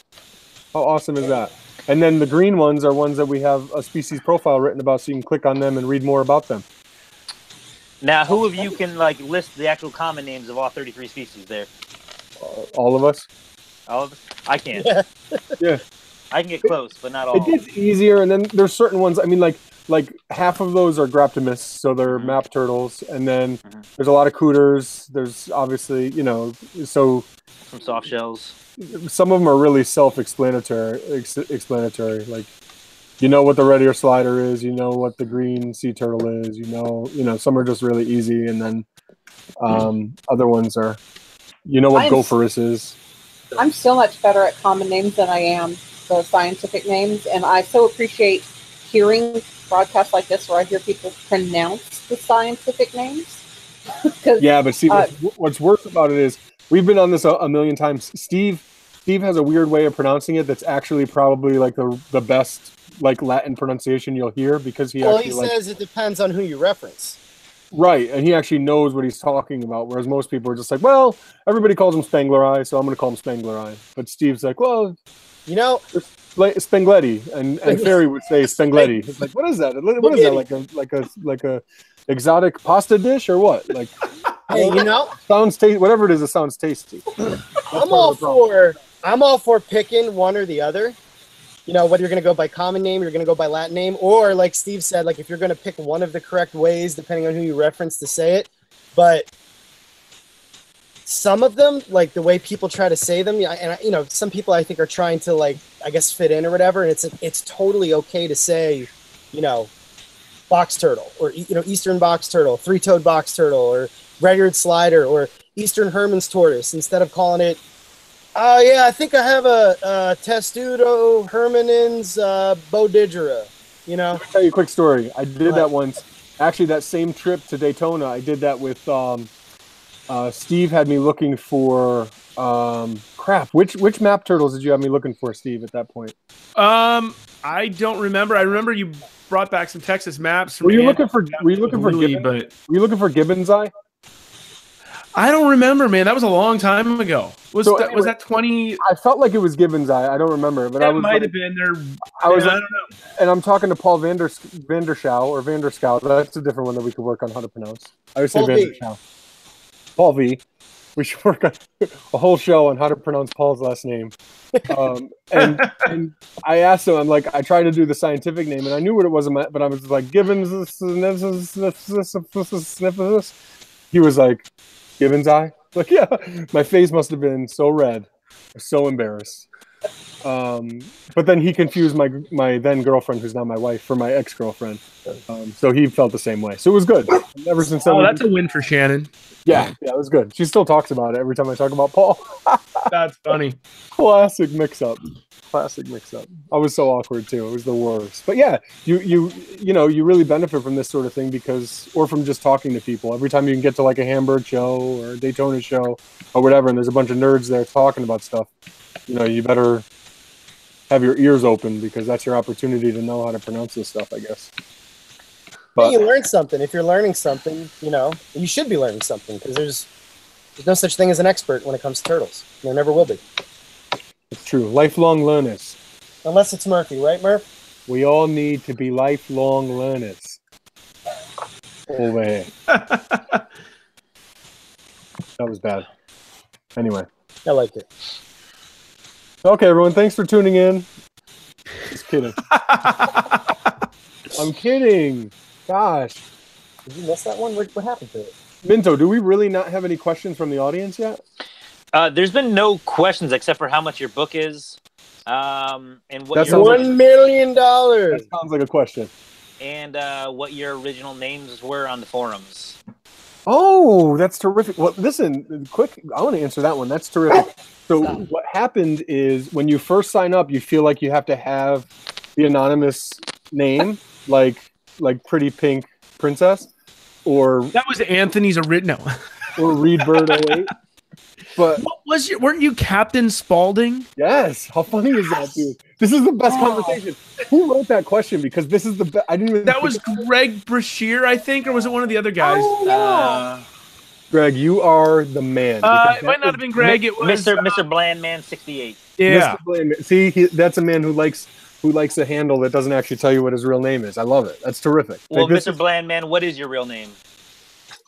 How awesome is that? And then the green ones are ones that we have a species profile written about, so you can click on them and read more about them. Now, who of you can like list the actual common names of all 33 species there? Uh, all of us. All of I can't. Yeah. I can get close, but not all. It gets easier, and then there's certain ones. I mean, like like half of those are Graptemys, so they're Mhm. map turtles, and then Mhm. there's a lot of cooters. There's obviously, you know, so Some soft shells. some of them are really self-explanatory. Ex- explanatory, like you know what the red ear slider is, you know what the green sea turtle is, you know, you know, some are just really easy, and then um, other ones are, you know what I'm- gopherus is. I'm so much better at common names than I am the scientific names, and I so appreciate hearing broadcasts like this where I hear people pronounce the scientific names. Yeah, but see, Uh, what's, what's worse about it is we've been on this a, a million times. Steve, Steve has a weird way of pronouncing it that's actually probably like the the best like Latin pronunciation you'll hear because he Well, actually he like says it depends on who you reference. right, and he actually knows what he's talking about. Whereas most people are just like, well, everybody calls him Spangler Eye, so I'm going to call him Spangler Eye. But Steve's like, well, You know, Spangletti, and and Ferry would say Spangletti. It's like, what is that? What is that? Like a like a like a exotic pasta dish or what? Like hey, you know, sounds tasty. Whatever it is, it sounds tasty. I'm all for I'm all for picking one or the other. You know, whether you're going to go by common name, you're going to go by Latin name, or like Steve said, like if you're going to pick one of the correct ways, depending on who you reference to say it. But some of them, like the way people try to say them, and you know, some people I think are trying to like, I guess, fit in or whatever. And it's it's totally okay to say, you know, box turtle or you know, eastern box turtle, three-toed box turtle, or red-eared slider, or eastern Hermann's tortoise instead of calling it Oh yeah, I think I have a, a Testudo Hermanni uh, Boettgeri. You know, tell you a quick story. I did that once. Actually, that same trip to Daytona, I did that with um, uh, Steve. Had me looking for um, crap. Which which map turtles did you have me looking for, Steve? At that point, Um, I don't remember. I remember you brought back some Texas maps. Were you looking for were you looking for Louis, Gibbons, but were you looking for Gibbons Eye? I don't remember, man. That was a long time ago. Was So that, anyway- was that twenty? I felt like it was Gibbons Eye. I don't remember, but I That was might like- have been there. I was I don't know. and I'm talking to Paul Vander Vanderschow or Vanderscow. That's a different one that we could work on how to pronounce. I would say Paul V. Vanderschow. Paul V. We should work on a whole show on how to pronounce Paul's last name. Um, and, and I asked him, I'm like, I tried to do the scientific name, and I knew what it was, but I was like, Gibbons. He was like, Gibbons eye. Like, yeah. My face must have been so red, so embarrassed. Um, but then he confused my my then girlfriend, who's now my wife, for my ex girlfriend. Um, so he felt the same way. So it was good. Ever since then, Oh, that's a win for Shannon. yeah, yeah, it was good. She still talks about it every time I talk about Paul. That's funny. Classic mix up. Classic mix up. I was so awkward too. It was the worst. But yeah, you you you know you really benefit from this sort of thing because, or from just talking to people. Every time you can get to like a Hamburg show or a Daytona show or whatever, and there's a bunch of nerds there talking about stuff, you know, you better have your ears open because that's your opportunity to know how to pronounce this stuff. I guess. Hey, you learn something. If you're learning something, you know, you should be learning something because there's there's no such thing as an expert when it comes to turtles. There never will be, it's true. Lifelong learners. unless it's Murphy, right, Murph? We all need to be lifelong learners. Over here. That was bad. Anyway. I like it. Okay, everyone. Thanks for tuning in. Just kidding. I'm kidding. Gosh. Did you miss that one? What, what happened to it? Minto, do we really not have any questions from the audience yet? Uh, there's been no questions except for how much your book is, um, and what That's your One origi- million dollars. That sounds like a question. and uh, what your original names were on the forums. Oh, that's terrific. Well, listen, quick. I want to answer that one. That's terrific. So, what happened is when you first sign up, you feel like you have to have the anonymous name, like like Pretty Pink Princess, or That was Anthony's original. or Reed Bird 08. But What was your? Weren't you Captain Spaulding? yes, how funny is that, dude? This is the best Oh. conversation. Who wrote that question? Because this is the best. I didn't even. That was Greg Brashear, I think, or was it one of the other guys? Oh Uh, Greg. You are the man. Uh, it might not have been Greg. It was Mr. uh, Mr. Blandman sixty eight. Yeah. Mr. Blandman. See, he, that's a man who likes who likes a handle that doesn't actually tell you what his real name is. I love it. That's terrific. Well, Like, Mr. is- Blandman, what is your real name?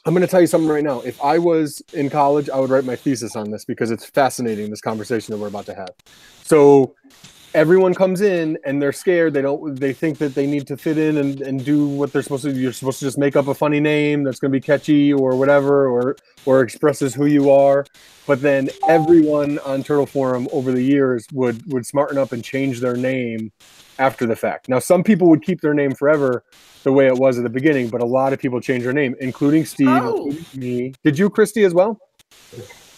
I'm going to tell you something right now. If I was in college, I would write my thesis on this because it's fascinating. This conversation that we're about to have. So everyone comes in and they're scared. They don't. They think that they need to fit in and, and do what they're supposed to. do. You're supposed to just make up a funny name that's going to be catchy or whatever, or or expresses who you are. But then everyone on Turtle Forum over the years would would smarten up and change their name after the fact. Now, some people would keep their name forever the way it was at the beginning, but a lot of people change their name, including Steve, Oh. including me. Did you, Christy, as well?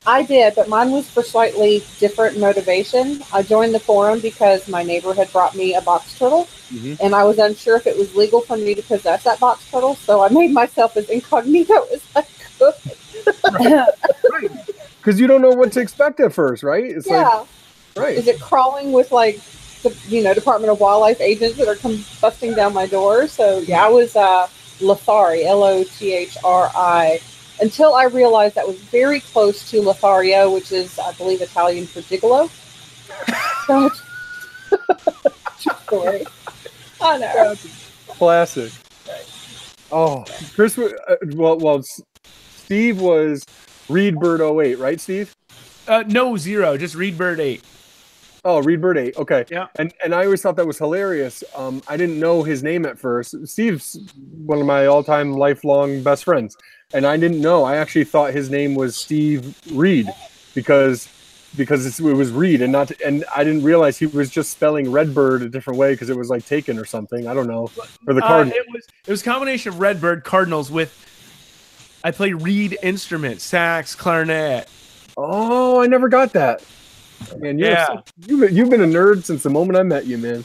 I did, but mine was for slightly different motivation. I joined the forum because my neighbor had brought me a box turtle, Mhm. and I was unsure if it was legal for me to possess that box turtle, so I made myself as incognito as I could. Because you don't know what to expect at first, right? It's yeah. like right. Is it crawling with like the you know Department of Wildlife agents that are come busting down my door? So yeah, I was uh, Lothari, L O T H R I, until I realized that was very close to Lothario, which is I believe Italian for gigolo. So, story. I know. Classic. Oh, Chris. Uh, well, well, Steve was Reed Bird 08, right, Steve? Uh, no zero, just Reed Bird eight. Oh, Reed Bird 8. Okay. Yeah. And and I always thought that was hilarious. Um, I didn't know his name at first. Steve's one of my all-time lifelong best friends, and I didn't know. I actually thought his name was Steve Reed because because it was Reed and not and I didn't realize he was just spelling Redbird a different way because it was like taken or something. I don't know. Or the Uh, card. it was it was a combination of Redbird Cardinals with. I play reed instruments, sax, clarinet. Oh, I never got that. Man, you're Yeah. so- you've, been, you've been a nerd since the moment I met you, man.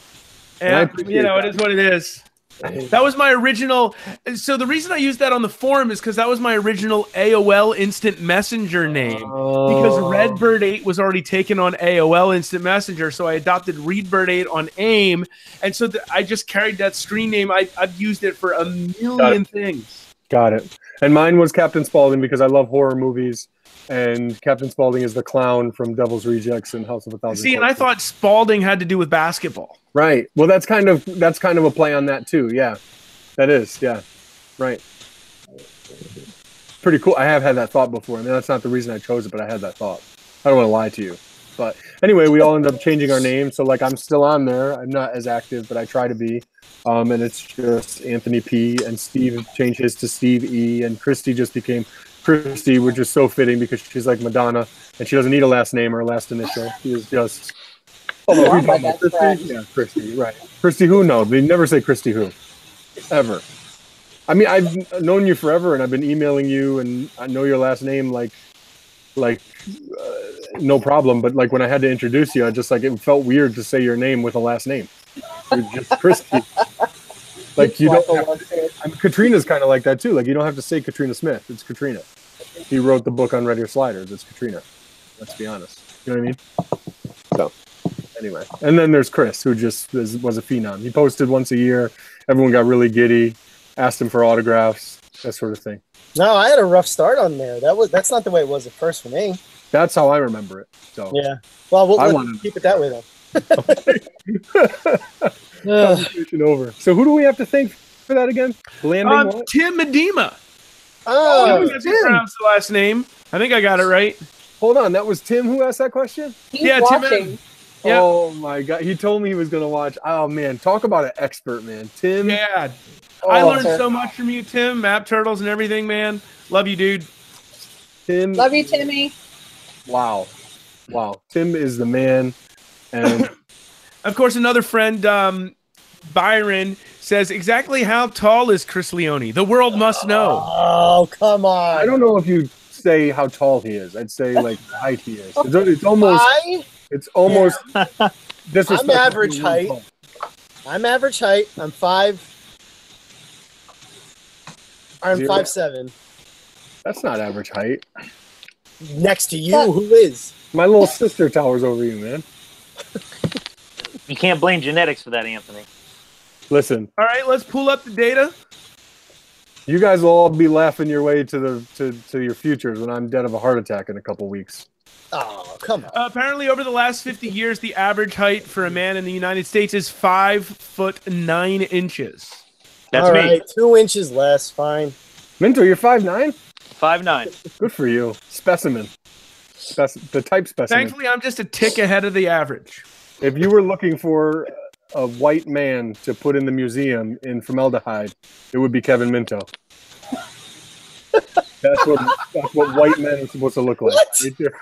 And And you know, that. it is what it is. That was my original. So the reason I used that on the forum is because that was my original AOL Instant Messenger name. Because Oh. Redbird 8 was already taken on AOL Instant Messenger, so I adopted Readbird 8 on AIM, and so th- I just carried that screen name. I, I've used it for a million things. Got it. And mine was Captain Spaulding because I love horror movies, and Captain Spaulding is the clown from Devil's Rejects and House of a Thousand. See, and I thought Spalding had to do with basketball. right. Well, that's kind of that's kind of a play on that too. Yeah, that is. Yeah, right. Pretty cool. I have had that thought before. I mean, that's not the reason I chose it, but I had that thought. I don't want to lie to you. But anyway, we all end up changing our names. So like, I'm still on there. I'm not as active, but I try to be. Um, and it's just Anthony P. and Steve changed his to Steve E. And Christy just became Christy, which is so fitting because she's like Madonna and she doesn't need a last name or a last initial. She is just. Oh, are we my Christy? Yeah, Christy, right. Christy who? No, they never say Christy who. Ever. I mean, I've known you forever and I've been emailing you and I know your last name like, like, uh, no problem. But like when I had to introduce you, I just like, it felt weird to say your name with a last name. You're just Christy. like you don't have. I mean, Katrina's kind of like that too. Like you don't have to say Katrina Smith. It's Katrina. He wrote the book on Red Ear Sliders. It's Katrina. Let's be honest. You know what I mean? So anyway, and then there's Chris, who just was, was a phenom. He posted once a year. Everyone got really giddy. Asked him for autographs, that sort of thing. No, I had a rough start on there. That was that's not the way it was at first for me. That's how I remember it. So Yeah. Well, we'll I let- wanted- keep it that way though. Conversation over. So who do we have to thank for that again? Landing Um. Tim Medema. Oh, That's how you pronounce the last name. I think I got it right. Hold on, that was Tim who asked that question. He's Yeah, Tim watching. Yeah. Oh my god, he told me he was gonna watch. Oh man, talk about an expert, man. Tim. Yeah. I Oh, learned sir. so much from you, Tim. Map turtles and everything, man. Love you, dude. Tim. Love you, Timmy. Wow, wow. Tim is the man, and Of course, another friend, um, Byron, says exactly how tall is Chris Leone? The world must know. oh, come on. I don't know if you say how tall he is. I'd say like the height he is. It's, it's almost. I, It's almost. disrespectful I'm average to be really height. tall. I'm average height. I'm five. I'm Zero. five seven. That's not average height. Next to you, who is? My little sister towers over you, man. You can't blame genetics for that, Anthony. Listen, All right, let's pull up the data. you guys will all be laughing your way to the to, to your futures when I'm dead of a heart attack in a couple weeks. Oh, come on. Uh, apparently, over the last 50 years, the average height for a man in the United States is five foot nine inches. That's All me. right, two inches less. Fine. Minto, you're five nine. Five nine. Good for you. Specimen. Spec- the type specimen. Thankfully, I'm just a tick ahead of the average. If you were looking for a white man to put in the museum in formaldehyde, it would be Kevin Minto. That's what that's what white men are supposed to look like. What? Right there.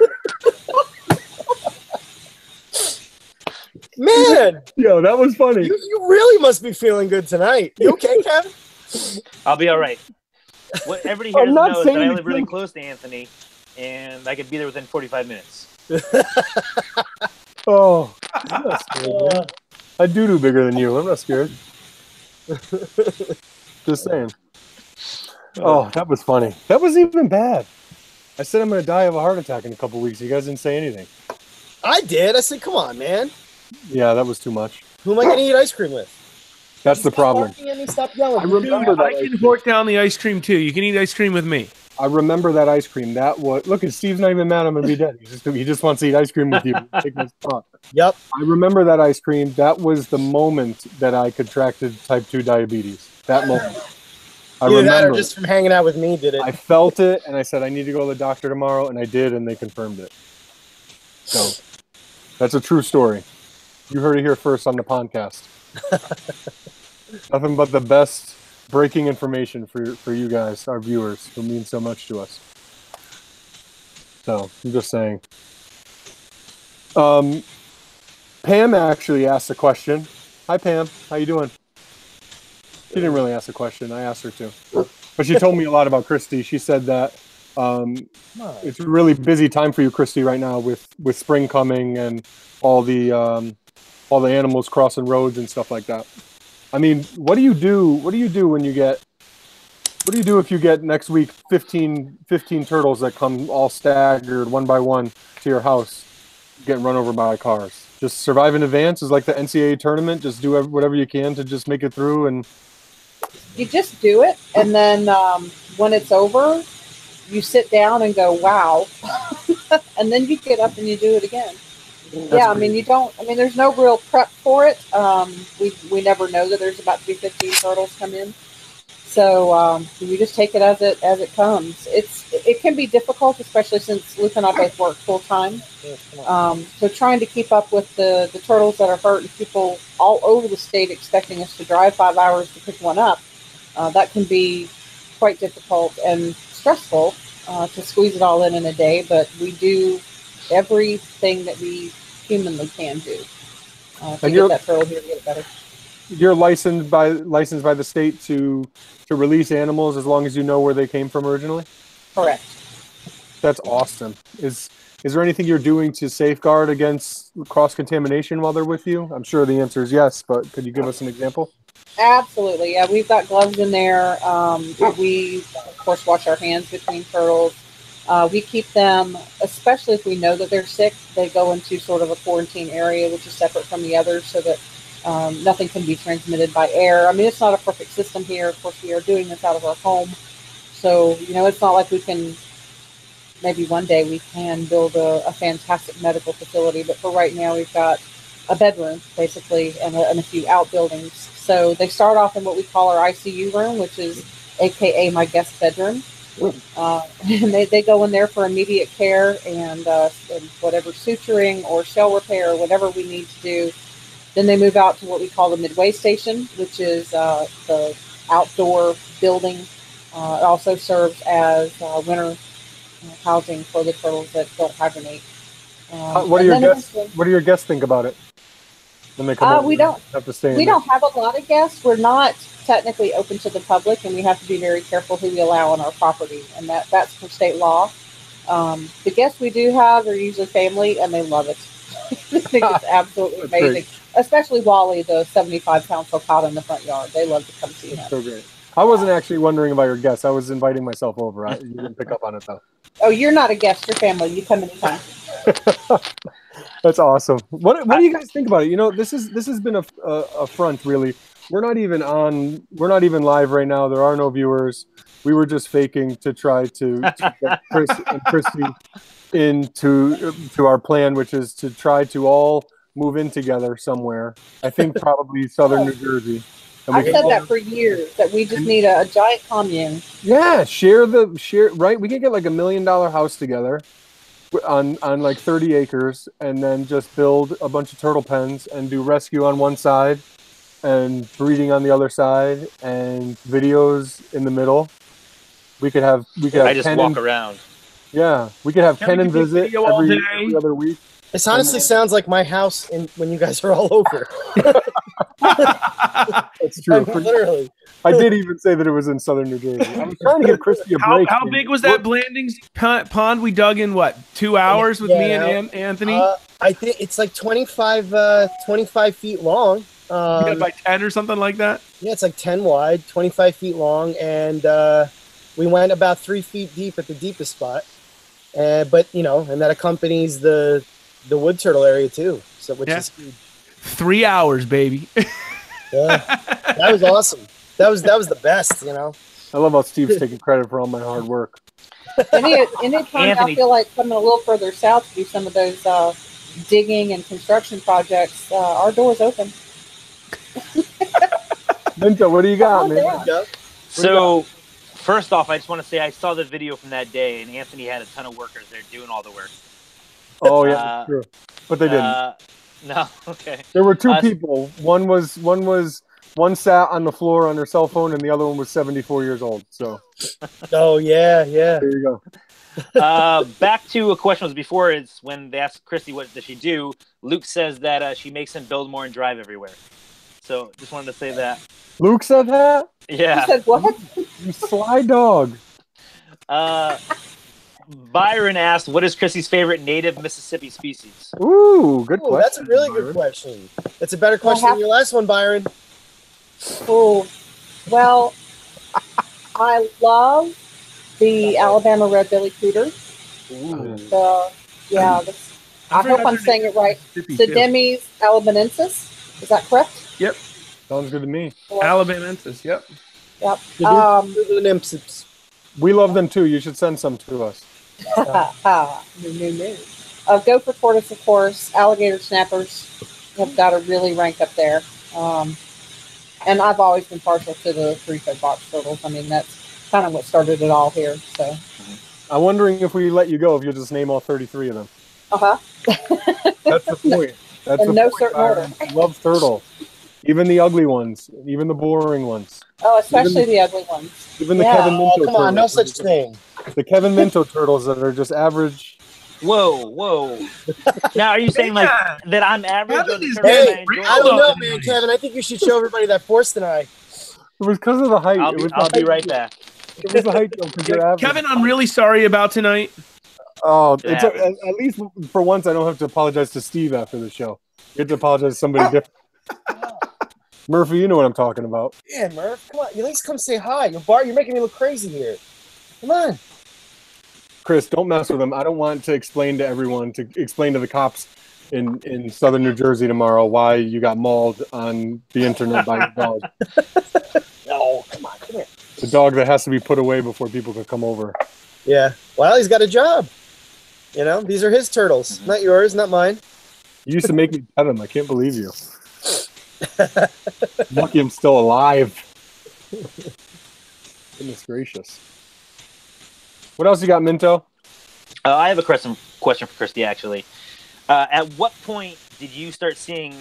Man, Yo, that was funny. you, you really must be feeling good tonight. You okay, Kevin? I'll be all right. What everybody here I'm doesn't is that saying I live really kill- close to Anthony, and I could be there within 45 minutes. Oh, I'm not scared, man. I do do bigger than you. I'm not scared. Just saying. Uh, oh, that was funny. That was even bad. I said I'm going to die of a heart attack in a couple weeks. You guys didn't say anything. I did. I said, come on, man. Yeah, that was too much. Who am I going to eat ice cream with? That's the Stop problem. at me, Stop yelling. I remember I that. can fork down the ice cream too. You can eat ice cream with me. I remember that ice cream. That was look. Steve's not even mad. I'm gonna be dead. He just he just wants to eat ice cream with you. Take my spot. Yep. I remember that ice cream. That was the moment that I contracted type two diabetes. That moment. I Either that or remember. just from hanging out with me did it. I felt it, and I said I need to go to the doctor tomorrow, and I did, and they confirmed it. So that's a true story. You heard it here first on the podcast. Nothing but the best breaking information for for you guys, our viewers, who mean so much to us. So I'm just saying. Um, Pam actually asked a question. Hi, Pam. How you doing? She didn't really ask a question. I asked her to, but she told me a lot about Christy. She said that um, it's a really busy time for you, Christy, right now with with spring coming and all the um, all the animals crossing roads and stuff like that. I mean, what do you do? What do you do when you get? What do you do if you get next week 15, 15 turtles that come all staggered one by one to your house, getting run over by cars? Just survive in advance is like the NCAA tournament. Just do whatever you can to just make it through. And You just do it, and then um, when it's over, you sit down and go, "Wow," and then you get up and you do it again. yeah, I mean, you don't. I mean, there's no real prep for it. Um, we we never know that there's about to be 15 turtles come in, so um, you just take it as it as it comes. It's it can be difficult, especially since Luke and I both work full time. Um, so trying to keep up with the the turtles that are hurt and people all over the state expecting us to drive five hours to pick one up, uh, that can be quite difficult and stressful uh, to squeeze it all in in a day. But we do everything that we humanly can do uh, to And get that turtle here to get it better. You're licensed by licensed by the state to to release animals as long as you know where they came from originally. Correct. That's awesome. Is is there anything you're doing to safeguard against cross contamination while they're with you? I'm sure the answer is yes, but could you give us an example? Absolutely. Yeah, we've got gloves in there. Um, we, of course, wash our hands between turtles. Uh, we keep them, especially if we know that they're sick, they go into sort of a quarantine area, which is separate from the others, so that um, nothing can be transmitted by air. I mean, it's not a perfect system here. Of course, we are doing this out of our home. So, you know, it's not like we can, maybe one day we can build a, a fantastic medical facility, but for right now, we've got a bedroom, basically, and a, and a few outbuildings. So they start off in what we call our ICU room, which is AKA my guest bedroom. Uh, and they, they go in there for immediate care and, uh, and whatever suturing or shell repair or whatever we need to do. Then they move out to what we call the midway station, which is uh, the outdoor building. Uh, it also serves as uh, winter uh, housing for the turtles that don't hibernate. Um, what do your guests What do your guests think about it? When they come Uh, we don't- have to stay. we don't have a lot of guests. We're not technically open to the public, and we have to be very careful who we allow on our property, and that that's for state law. Um, the guests we do have are usually family, and they love it. they think it's absolutely That's great. amazing, especially Wally, the seventy-five pound sulcata in the front yard. They love to come see him. So great. I wasn't actually wondering about your guests. I was inviting myself over. I, you didn't pick up on it though. Oh, you're not a guest. You're family. You come anytime. That's awesome. What What do you guys think about it? You know, this is this has been a, a, a front really. We're not even on. We're not even live right now. There are no viewers. We were just faking to try to, to get Chris and Christy into to our plan, which is to try to all move in together somewhere. I think probably southern New Jersey. And I've said all- that for years. That we just need a, a giant commune. Yeah, share the share right. We could get like a million dollar house together on on like 30 acres and then just build a bunch of turtle pens and do rescue on one side and breeding on the other side and videos in the middle. We could have we could have I just walk and, around. Yeah, we could have Can Ken we and do visit video all every, day? every other week. This honestly sounds like my house in, when you guys are all over. That's true. Literally. I did even say that it was in southern New Jersey. I was trying to give Christy a how, break. how big was that Blandings pond, pond we dug in? What two hours with me and Yeah. An- Anthony? Uh, I think it's like 25, uh, 25 feet long. Yeah, Um, by ten or something like that. yeah, it's like 10 wide, 25 feet long, and uh, we went about three feet deep at the deepest spot. Uh, but you know, and that accompanies the the wood turtle area too. So which Yeah. is huge. Three hours, baby. Yeah, that was awesome. That was that was the best. You know. I love how Steve's taking credit for all my hard work. Any anytime Anthony. I feel like coming a little further south to do some of those uh, digging and construction projects, uh, our door's open. Minto, what do you got, Oh, man? yeah. Yeah. So, first off, I just want to say I saw the video from that day, and Anthony had a ton of workers there doing all the work. Oh yeah, Uh, true. But they didn't. Uh, no, okay. There were two Uh, people. One was one was one sat on the floor on their cell phone, and the other one was seventy four years old. So Oh yeah, yeah. there you go. Uh, back to a question was before is when they asked Christy what does she do. Luke says that uh, she makes him build more and drive everywhere. So just wanted to say that. Luke said that. He Yeah. said, "What? You sly dog. Uh, Byron asked, "What is Christy's favorite native Mississippi species?" Ooh, good Ooh, question. that's a really Byron. good question. That's a better question than your last one, Byron. Oh, well, I love the Alabama Red Belly Cooter. The yeah, the, I hope I'm saying it right. Mississippi, too. Pseudemys. Is that correct? Sounds good to me. Alabamensis. Yep. Yep. Um, the nymphs. We love them too. You should send some to us. no, no, no. Uh, gopher tortoise, of course. Alligator snappers have got to really rank up there. Um, and I've always been partial to the three-toed box turtles. I mean, that's kind of what started it all here. So, I'm wondering if we let you go, if you'll just name all 33 of them. uh huh. That's the point. That's In the no point, certain Byron. order. Love turtle. Even the ugly ones, even the boring ones, Oh, especially Even the ugly ones. even the Yeah. Kevin Oh, Minto come on, no turtles. such thing. The Kevin Minto turtles that are just average. Whoa, whoa. now, are you saying like that I'm average? Hey, I don't know, man, Kevin. I think you should show everybody that forced eye. It was because of the height. I'll it be, was I'll be right back. It was the height though, 'cause you're average. Kevin, I'm really sorry about tonight. Oh, It it's a, at, at least for once I don't have to apologize to Steve after the show. You have to apologize to somebody different. Murphy, you know what I'm talking about. Yeah, Murph, come on. You at least come say hi. You're Bart. You're making me look crazy here. Come on. Chris, don't mess with him. I don't want to explain to everyone to explain to the cops in in southern New Jersey tomorrow why you got mauled on the internet by a dog. No, come on, come here. The dog that has to be put away before people can come over. Yeah. Well, he's got a job. You know, these are his turtles, mm-hmm. not yours, not mine. You used to make me pet him. I can't believe you. Lucky I'm still alive. Goodness gracious. What else you got, Minto? Uh, I have a question question for Christy actually. Uh, at what point did you start seeing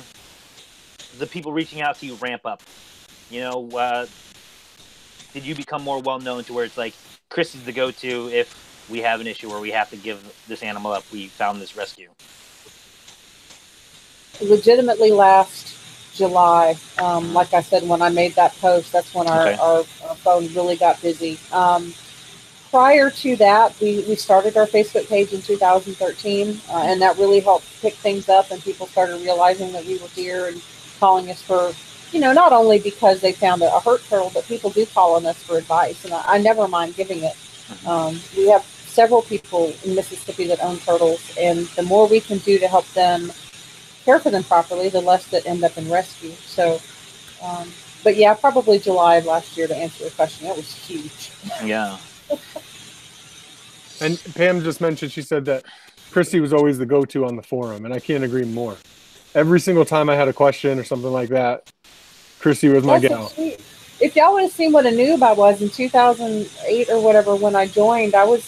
the people reaching out to you ramp up? You know, uh, did you become more well known to where it's like Christy's the go to if we have an issue where we have to give this animal up? We found this rescue. legitimately last July. Um, like I said, when I made that post, that's when our, Okay. our, our phone really got busy. Um, prior to that, we, we started our Facebook page in 2013, uh, and that really helped pick things up, and people started realizing that we were here and calling us for, you know, not only because they found a, a hurt turtle, but people do call on us for advice, and I, I never mind giving it. Um, we have several people in Mississippi that own turtles, and the more we can do to help them care for them properly, the less that end up in rescue. So, um, but yeah, probably July of last year to answer your question. That was huge. Yeah. And Pam just mentioned she said that Christy was always the go-to on the forum, and I can't agree more. Every single time I had a question or something like that, Christy was my That's gal. so. If y'all would have seen what a noob I was in 2008 or whatever when I joined, I was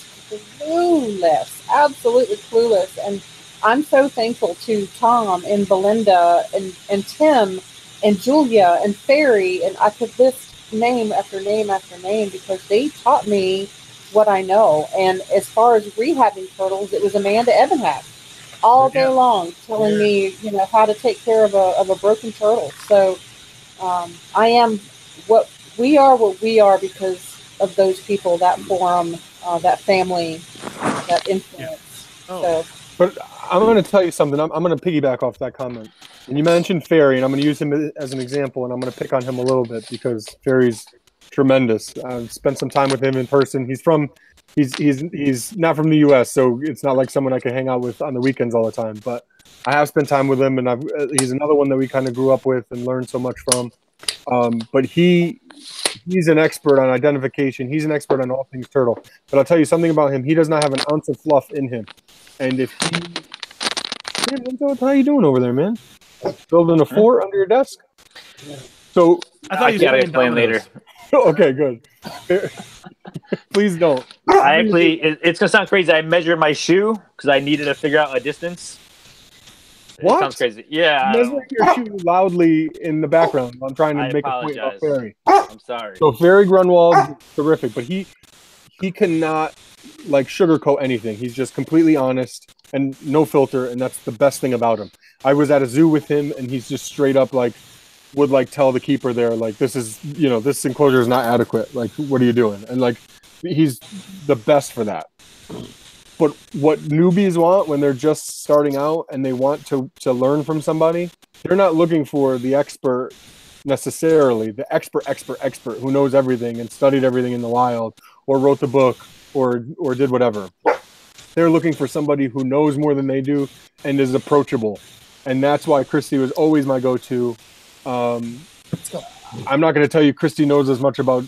clueless, absolutely clueless. And I'm so thankful to Tom and Belinda and, and Tim and Julia and Ferry, and I could list name after name after name because they taught me what I know. And as far as rehabbing turtles, it was Amanda Ebenhack all day Yeah. long telling Yeah. me, you know, how to take care of a, of a broken turtle. So um, I am what we are, what we are because of those people, that forum, uh, that family, that influence. Oh. So But I'm going to tell you something. I'm, I'm going to piggyback off that comment. And you mentioned Ferry, and I'm going to use him as an example, and I'm going to pick on him a little bit because Ferry's tremendous. I've spent some time with him in person. He's from, he's he's he's not from the U.S., so it's not like someone I can hang out with on the weekends all the time. But I have spent time with him, and I've, uh, he's another one that we kind of grew up with and learned so much from. Um, but he he's an expert on identification. He's an expert on all things turtle. But I'll tell you something about him. He does not have an ounce of fluff in him. And if he, yeah, Minto, how you doing over there, man? Building a fort under your desk. So I thought you gotta were explain later. okay, good. Please don't. I actually, it, it's gonna sound crazy. I measured my shoe because I needed to figure out a distance. What? It sounds crazy. Yeah, I don't- Measuring your shoe loudly in the background. I'm trying to I make a point about. Ferry. I'm sorry. So Ferry Grunwald, terrific, but he he cannot like sugarcoat anything. He's just completely honest and no filter, and that's the best thing about him. I was at a zoo with him, and he's just straight up like would like tell the keeper there like this is you know this enclosure is not adequate. Like what are you doing? And like he's the best for that. But what newbies want when they're just starting out and they want to to learn from somebody, they're not looking for the expert necessarily the expert, expert, expert who knows everything and studied everything in the wild or wrote the book or or did whatever. They're looking for somebody who knows more than they do and is approachable, and that's why Christy was always my go-to. Um, I'm not going to tell you Christy knows as much about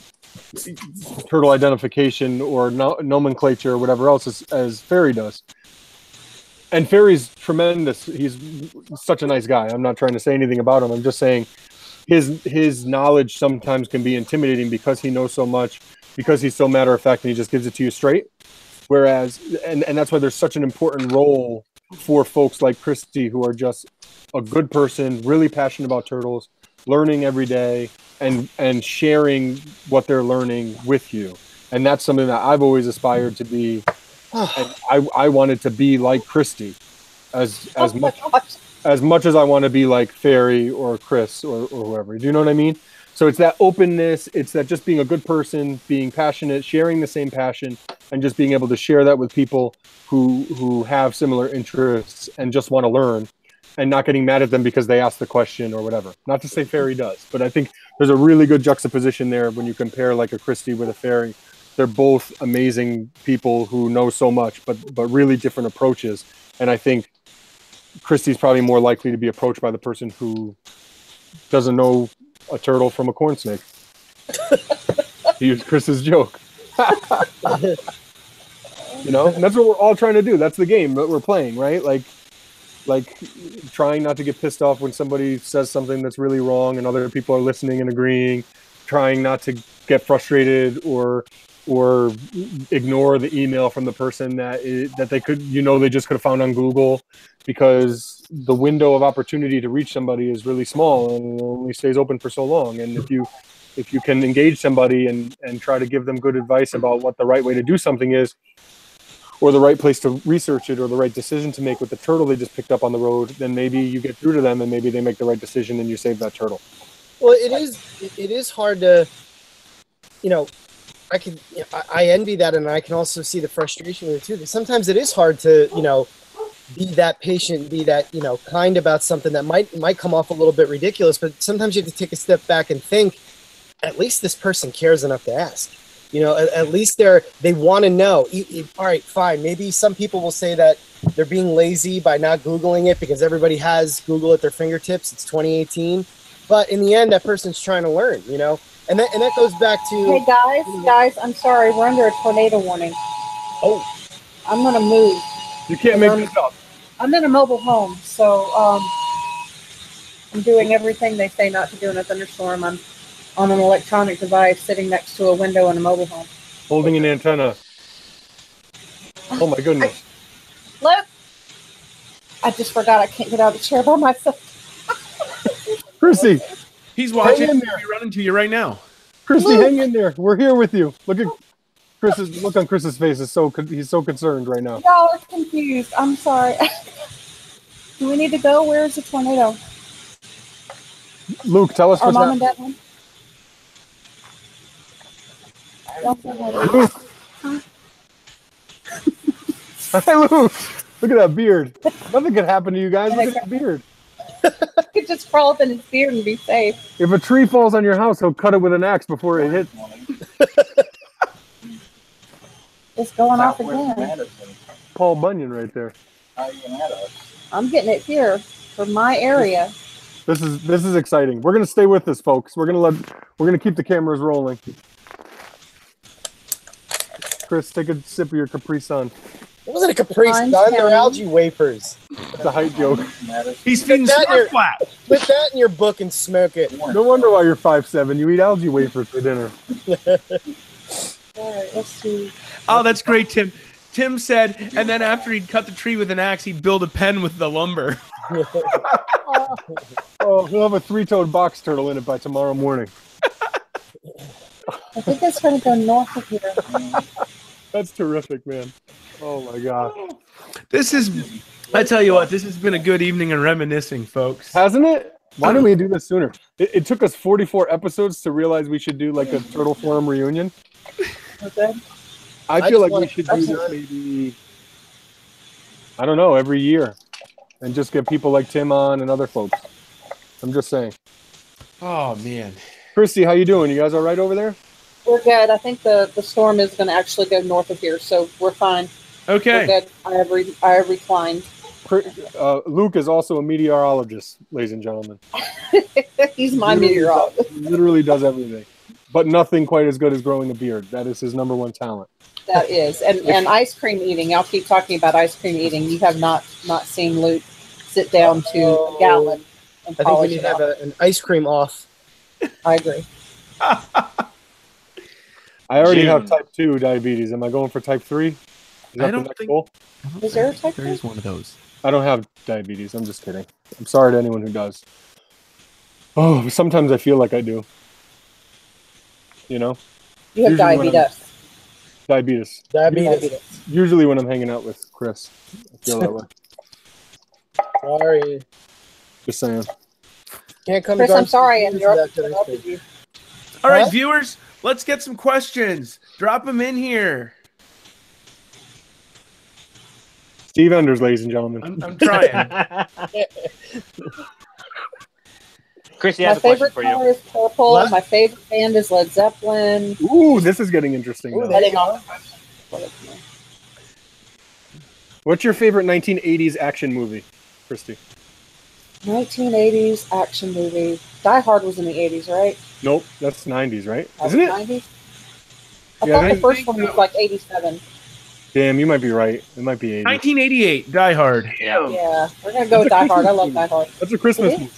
turtle identification or no- nomenclature or whatever else as, as Ferry does. And Ferry's tremendous. He's such a nice guy. I'm not trying to say anything about him. I'm just saying his his knowledge sometimes can be intimidating because he knows so much, because he's so matter of fact and he just gives it to you straight. Whereas, and, and that's why there's such an important role for folks like Christy who are just a good person, really passionate about turtles, learning every day, and and sharing what they're learning with you. And that's something that I've always aspired to be. And I, I wanted to be like Christy, as as much as much as I want to be like Ferry or Chris or, or whoever. Do you know what I mean? So it's that openness, it's that just being a good person, being passionate, sharing the same passion, and just being able to share that with people who who have similar interests and just want to learn and not getting mad at them because they asked the question or whatever. Not to say Ferry does, but I think there's a really good juxtaposition there when you compare like a Christy with a Ferry. They're both amazing people who know so much, but but really different approaches. And I think Christy's probably more likely to be approached by the person who doesn't know a turtle from a corn snake. use Chris's joke. you know, and that's what we're all trying to do. That's the game that we're playing, right? Like, like trying not to get pissed off when somebody says something that's really wrong and other people are listening and agreeing. Trying not to get frustrated or or ignore the email from the person that i that they could you know they just could have found on Google because the window of opportunity to reach somebody is really small and only stays open for so long and if you if you can engage somebody and and try to give them good advice about what the right way to do something is or the right place to research it or the right decision to make with the turtle they just picked up on the road then maybe you get through to them and maybe they make the right decision and you save that turtle Well, it is it- is hard to, you know, I can you know, I, I envy that, and I can also see the frustration with it too. Sometimes it is hard to you know be that patient, be that you know kind about something that might might come off a little bit ridiculous, but sometimes you have to take a step back and think. At least this person cares enough to ask. You know, at, at least they're they want to know. E- e- All right, fine. Maybe some people will say that they're being lazy by not googling it because everybody has Google at their fingertips. It's 2018 but in the end that person's trying to learn you know and that and that goes back to Hey guys, guys, I'm sorry, we're under a tornado warning. oh I'm gonna move. you can't make this up I'm in a mobile home, so um, I'm doing everything they say not to do in a thunderstorm. I'm on an electronic device sitting next to a window in a mobile home. holding an antenna oh my goodness Look, I just forgot I can't get out of the chair by myself. chrissy He's watching. Hang in He'll be running to you right now. christy hang in there we're here with you look at chris's look on chris's face is so he's so concerned right now Y'all are confused. I'm sorry. do we need to go? Where is the tornado? luke tell us Our what's mom and dad home? Y'all say hi to- luke Hey, Luke. Look at that beard. Nothing could happen to you guys. Oh look at that beard. I could just crawl up in his beard and be safe. If a tree falls on your house, he'll cut it with an axe before it hits. It's going off again. Paul Bunyan right there. I'm getting it here for my area. This is this is exciting. We're gonna stay with this, folks. We're gonna let we're gonna keep the cameras rolling. Chris, take a sip of your Capri Sun. it wasn't a Capri Fine, Sun they're algae wafers It's a height joke. He's feeding that smart here. flat. put that in your book and smoke it No wonder why you're five seven. You eat algae wafers for dinner. All right, let's see. Oh, that's great, Tim. Tim said, and then after he'd cut the tree with an axe, he'd build a pen with the lumber. Oh, he'll have a three-toed box turtle in it by tomorrow morning. I think it's going to go north of here. That's terrific, man. Oh my god. This is, I tell you what, this has been a good evening of reminiscing, folks. Hasn't it? Why didn't we do this sooner? It, it took us 44 episodes to realize we should do like a Turtle Forum reunion. Okay. I I feel just like we should do this maybe, I don't know, every year and just get people like Tim on and other folks. I'm just saying. Oh man. Christy, how you doing? You guys all right over there? We're good. I think the, the storm is going to actually go north of here, so we're fine. Okay. We're Okay. good. I have, re- I have reclined. Uh, Luke is also a meteorologist, ladies and gentlemen. He's my Literally meteorologist. does- Literally does everything, but nothing quite as good as growing a beard. That is his number one talent. That is, and and ice cream eating. I'll keep talking about ice cream eating. You have not not seen Luke sit down to a gallon and I think we need to have a, an ice cream off. I agree. I already June. have type two diabetes. Am I going for type three? Is I that the don't next think- goal? Is there a type There three? is one of those. I don't have diabetes. I'm just kidding. I'm sorry to anyone who does. Oh, sometimes I feel like I do. You know, You have Usually diabetes. diabetes. Diabetes. Diabetes. Usually when I'm hanging out with Chris, I feel that way. Sorry. Just saying. Can't come Chris, to I'm sorry, Garden and City you're without getting interrupted All right, Huh? viewers, let's get some questions. Drop them in here. Steve Enders, ladies and gentlemen. I'm, I'm trying. Chrissy My has a question favorite for you. color is purple. What? My favorite band is Led Zeppelin. Ooh, this is getting interesting. Ooh, now. there you Heading go. off the question. What's your favorite 1980s action movie, Christy? 1980s action movie. Die Hard was in the 80s, right? Nope, that's 90s, right? That Isn't it? 90s? I Yeah, thought I the first one was like 87. Damn, you might be right. It might be 80s. 1988, Die Hard. Yeah. Yeah, we're gonna go with Die Hard. I love Die Hard. That's a Christmas It movie.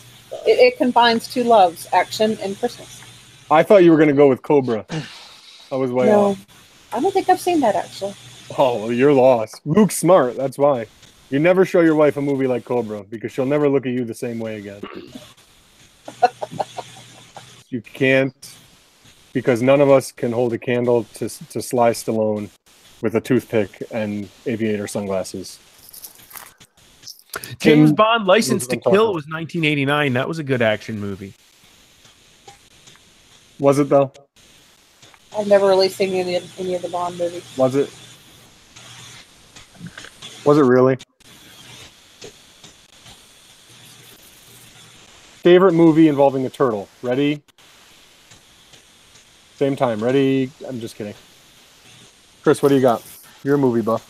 It, it combines two loves: action and Christmas. I thought you were going to go with Cobra. I was way no, off. I don't think I've seen that actually. Oh, well, you're lost. Luke smart. That's why. You never show your wife a movie like Cobra because she'll never look at you the same way again. you can't, because none of us can hold a candle to to Sly Stallone with a toothpick and aviator sunglasses. James Tim- Bond License to Kill was 1989. That was a good action movie. Was it though? I've never really seen any of any of the Bond movies. Was it? Was it really? Favorite movie involving a turtle. Ready? Same time. Ready? I'm just kidding. Chris, what do you got? You're a movie buff.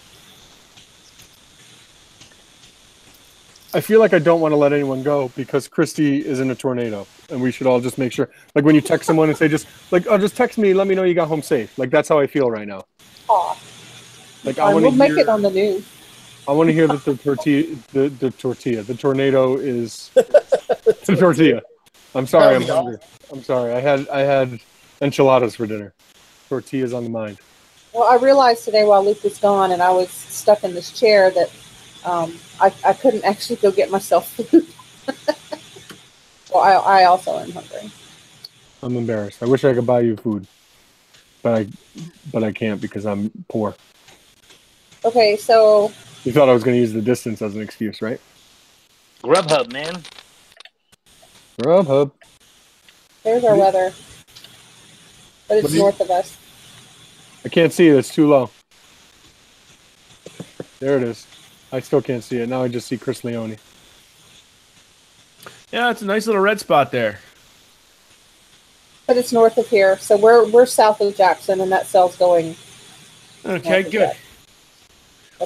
I feel like I don't want to let anyone go because Christy is in a tornado, and we should all just make sure. Like when you text someone and say, "Just like, oh, just text me, let me know you got home safe." Like that's how I feel right now. Aw, Like I I want to make it on the news. I want to hear that the tortilla, the, the tortilla, the tornado is the tortilla. I'm sorry, I'm hungry. I'm sorry. I had I had enchiladas for dinner. Tortillas on the mind. Well, I realized today while Luke was gone and I was stuck in this chair that um, I, I couldn't actually go get myself food. well, I, I also am hungry. I'm embarrassed. I wish I could buy you food, but I but I can't because I'm poor. Okay, so You thought I was going to use the distance as an excuse, right? Grubhub, man. Grubhub. there's our weather. But it's you- north of us. I can't see it. It's too low. There it is. I still can't see it. Now I just see Chris Leone. Yeah, it's a nice little red spot there. But it's north of here. So we're we're south of Jackson and that cell's going Okay, good.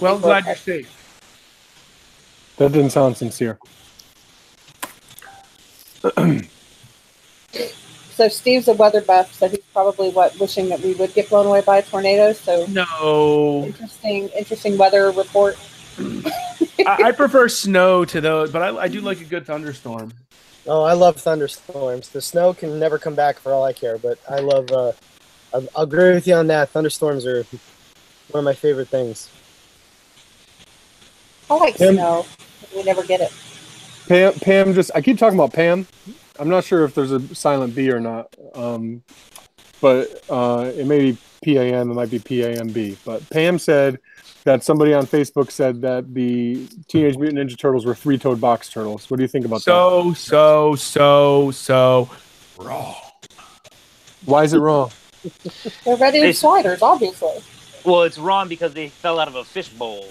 Well, glad you're safe. That didn't sound sincere. So Steve's a weather buff, so he's probably what wishing that we would get blown away by a tornado. So No, interesting, interesting weather report. I, I prefer snow to those, but I, I do like a good thunderstorm. Oh, I love thunderstorms. The snow can never come back for all I care, but I love. Uh, I'll, I'll agree with you on that. Thunderstorms are one of my favorite things. I like Him- snow. We never get it. Pam, Pam just, I keep talking about Pam. I'm not sure if there's a silent B or not. Um, but uh, it may be PAM, it might be PAMB. But Pam said that somebody on Facebook said that the Teenage Mutant Ninja Turtles were three toed box turtles. What do you think about that? So, so, so, so wrong. Why is it wrong? They're ready They- to sliders, obviously. Well, it's wrong because they fell out of a fish bowl.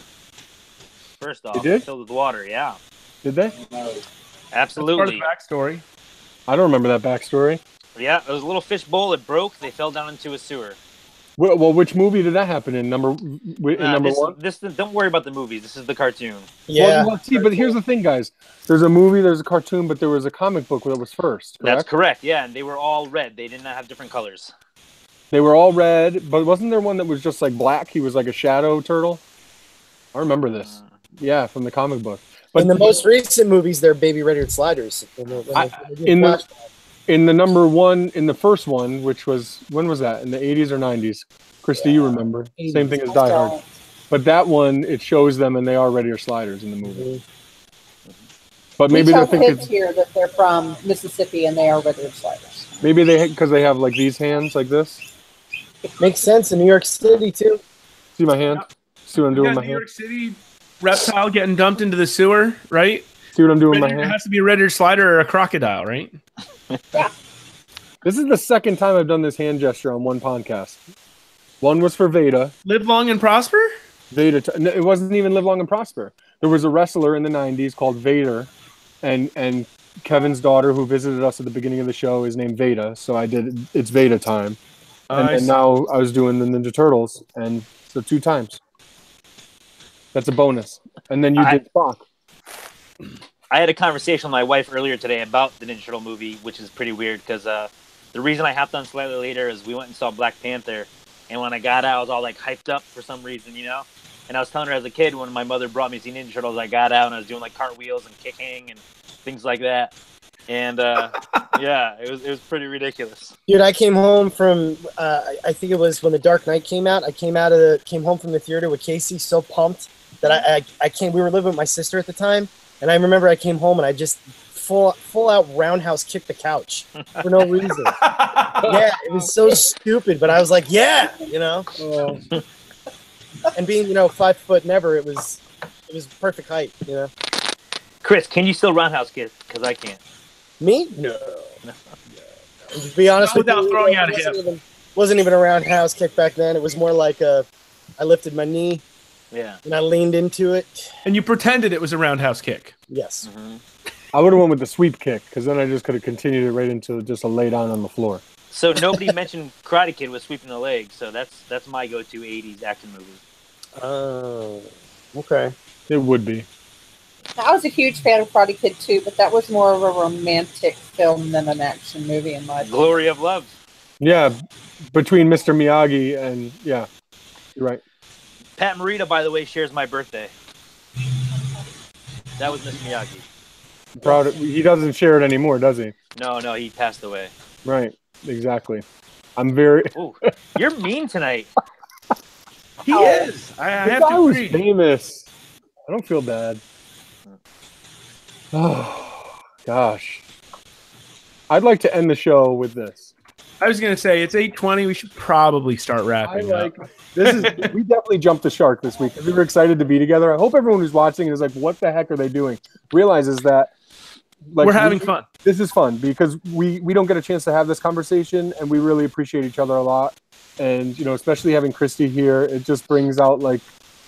First off, they did? filled with water. Yeah, Did they? That's part of absolutely. the backstory. I don't remember that backstory. Yeah, it was a little fish bowl. It broke. They fell down into a sewer. Well, well which movie did that happen in? Number in Uh, number this, one. this don't worry about the movie. This is the cartoon. Yeah. Well, well, see, but here's the thing, guys. There's a movie, there's a cartoon, but there was a comic book that was first. Correct? That's correct. Yeah, and they were all red. They did not have different colors. They were all red, but wasn't there one that was just like black? He was like a shadow turtle. I remember this. Uh, Yeah, from the comic book. But in the most recent movies, they're baby red sliders. When they- when I- they- when they in the- in the number one, in the first one, which was when was that? In the 80s or 90s? Christy, you remember? Same thing as Die Hard. But that one, it shows them and they are red-eared sliders in the movie. Mhm. But maybe they're tell kids here that they're from Mississippi and they are red-eared sliders. maybe they because they have like these hands like this. Makes sense in New York City too. See my hand? See what I'm doing with got my New hand? York City reptile getting dumped into the sewer, right? See what I'm doing with my Red- it has to be a red slider or a crocodile, right? This is the second time I've done this hand gesture on one podcast. One was for Veda. Live long and prosper. Vader. T- no, it wasn't even Live Long and Prosper. There was a wrestler in the '90s called Vader, and and Kevin's daughter, who visited us at the beginning of the show, is named Veda. So I did. It's Veda time, and, Nice. and now I was doing the Ninja Turtles, and so two times. That's a bonus. And then you I- did Spock. I had a conversation with my wife earlier today about the Ninja Turtle movie, which is pretty weird because uh, the reason I hopped on slightly later is we went and saw Black Panther, and when I got out, I was all like hyped up for some reason, you know. And I was telling her as a kid when my mother brought me to see Ninja Turtles, I got out and I was doing like cartwheels and kicking and things like that. And uh, yeah, it was it was pretty ridiculous. Dude, I came home from uh, I- I think it was when the Dark Knight came out. I came out of the came home from the theater with Casey, so pumped that I I, I came. We were living with my sister at the time, and I remember I came home and I just full full out roundhouse kicked the couch for no reason. yeah, it was so stupid, but I was like, yeah, you know. and being you know five foot never, it was it was perfect height, you know. Chris, can you still roundhouse kick? Because I can't. Me? No. And to be honest Not with without you, throwing out a wasn't hip. even, wasn't even a roundhouse kick back then. It was more like a, I lifted my knee Yeah. and I leaned into it. and you pretended it was a roundhouse kick. Yes. hmm I would have went with the sweep kick because then I just could have continued it right into just a lay down on the floor. So nobody mentioned Karate Kid was sweeping the leg, so that's that's my go-to '80s action movie. Oh, okay. It would be. I was a huge fan of Karate Kid too, but that was more of a romantic film than an action movie in my opinion. Glory of Love. Yeah, between Mr. Miyagi and yeah, you're right. Pat Morita, by the way, shares my birthday. That was Mr. Miyagi. Proud. Of, he doesn't share it anymore, does he? No, no, he passed away. Right. Exactly. I'm very. Ooh, you're mean tonight. He Oh. is. I, I The have guy to was agree. famous. I don't feel bad. Oh gosh. I'd like to end the show with this. I was gonna say it's eight twenty. We should probably start I wrapping like up. this is we definitely jumped the shark this week. We were excited to be together. I hope everyone who's watching is like, what the heck are they doing? Realizes that like We're having we- fun. This is fun because we we don't get a chance to have this conversation and we really appreciate each other a lot. And you know, especially having Christy here, it just brings out like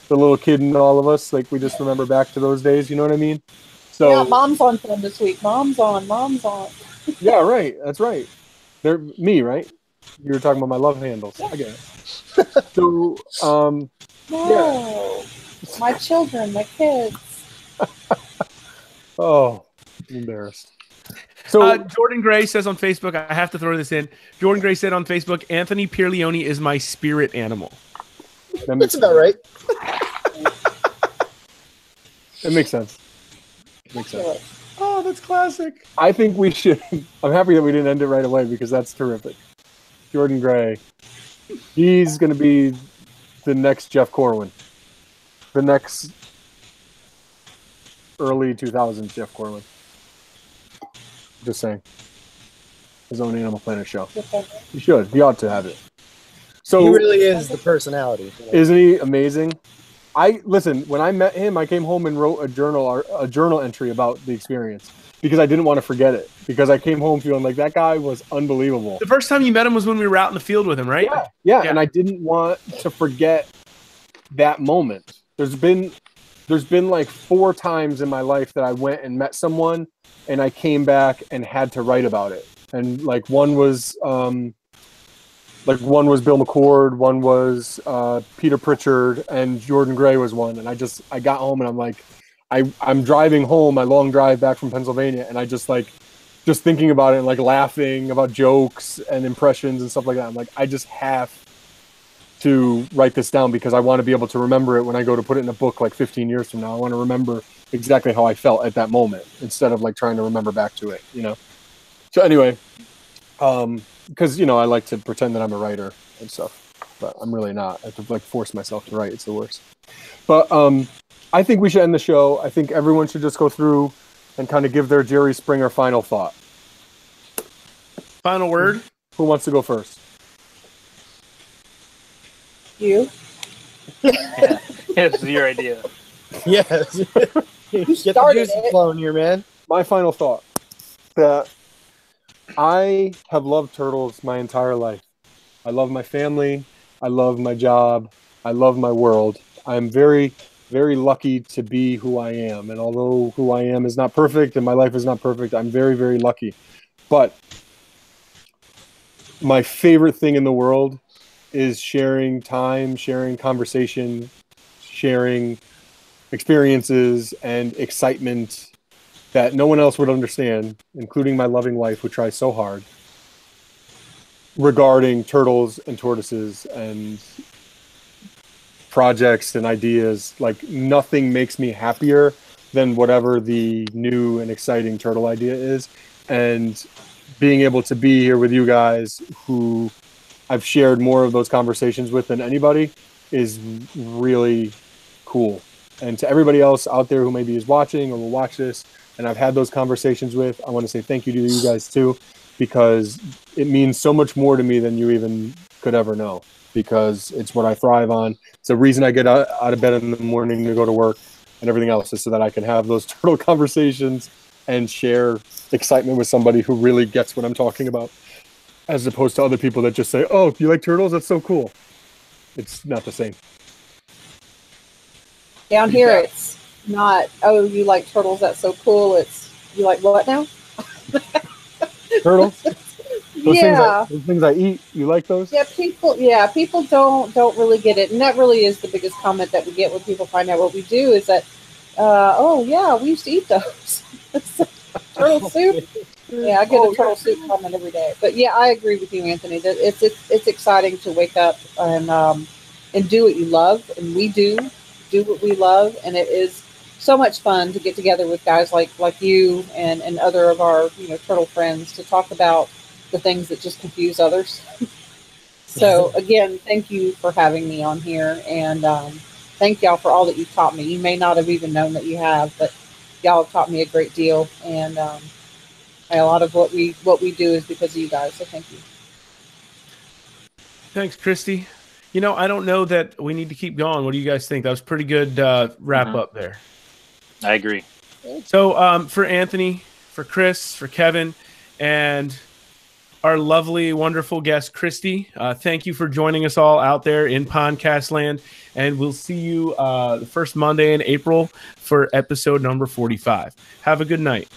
the little kid in all of us. Like we just remember back to those days. You know what I mean? So yeah, mom's on film this week. Mom's on. Mom's on. Yeah, right. That's right. They're me, right? You were talking about my love handles. I get it. so, um, No, my children, my kids. oh, I'm embarrassed. So, Uh, Jordan Gray says on Facebook, I have to throw this in. Jordan Gray said on Facebook, Anthony Pierlioni is my spirit animal. that, makes, That's about right. that makes sense. Makes sense. Oh, that's classic. I think we should. I'm happy that we didn't end it right away because that's terrific. Jordan Gray, he's going to be the next Jeff Corwin, the next early 2000s Jeff Corwin. Just saying. His own Animal Planet show. He should. He ought to have it. So he really is the personality. isn't he amazing? I listen. When I met him, I came home and wrote a journal, a journal entry about the experience because I didn't want to forget it. Because I came home feeling like that guy was unbelievable. The first time you met him was when we were out in the field with him, right? Yeah, yeah, Yeah. and I didn't want to forget that moment. There's been there's been like four times in my life that I went and met someone and I came back and had to write about it. And like one was um like one was Bill McCord, one was uh, Peter Pritchard, and Jordan Gray was one. And I just I got home and I'm like, I I'm driving home, my long drive back from Pennsylvania, and I just like just thinking about it and like laughing about jokes and impressions and stuff like that. I'm like, I just have to write this down because I want to be able to remember it when I go to put it in a book like 15 years from now. I want to remember exactly how I felt at that moment instead of like trying to remember back to it, you know. So anyway, um, because you know I like to pretend that I'm a writer and stuff, but I'm really not. I have to like force myself to write. It's the worst. But um, I think we should end the show. I think everyone should just go through and kind of give their Jerry Springer final thought. Final word. Who wants to go first? You. It's your idea. Yes. You Get the juices flowing here, man. My final thought that I have loved turtles my entire life. I love my family. I love my job. I love my world. I'm very, very lucky to be who I am. And although who I am is not perfect and my life is not perfect, I'm very, very lucky. But my favorite thing in the world is sharing time, sharing conversation, sharing experiences and excitement that no one else would understand, including my loving wife who tries so hard regarding turtles and tortoises and projects and ideas. Like nothing makes me happier than whatever the new and exciting turtle idea is. And being able to be here with you guys who I've shared more of those conversations with than anybody is really cool. And to everybody else out there who maybe is watching or will watch this, and I've had those conversations with, I want to say thank you to you guys too, because it means so much more to me than you even could ever know. Because it's what I thrive on. It's the reason I get out, out of bed in the morning to go to work and everything else is so that I can have those turtle conversations and share excitement with somebody who really gets what I'm talking about, as opposed to other people that just say, "Oh, you like turtles? That's so cool." It's not the same. Down here, it's not. Oh, you like turtles? That's so cool. It's you like what now? Turtles. Those things, yeah. I, those things I eat. You like those? Yeah, people. Yeah, people don't don't really get it, and that really is the biggest comment that we get when people find out what we do is that, uh, oh yeah, we used to eat those. turtle soup. Yeah, I get Oh, a turtle soup comment every day. But yeah, I agree with you, Anthony. That it's it's, it's exciting to wake up and um, and do what you love, and we do do what we love, and it is so much fun to get together with guys like like you and and other of our you know turtle friends to talk about the things that just confuse others. so again, thank you for having me on here, and um, thank y'all for all that you taught me. You may not have even known that you have, but y'all have taught me a great deal, and um, a lot of what we what we do is because of you guys. So thank you. Thanks, Christy. You know, I don't know that we need to keep going. What do you guys think? That was pretty good uh, wrap Mhm. up there. I agree. So, um, for Anthony, for Chris, for Kevin, and our lovely, wonderful guest, Christy, uh, thank you for joining us all out there in podcast land. And we'll see you uh, the first Monday in April for episode number 45. Have a good night.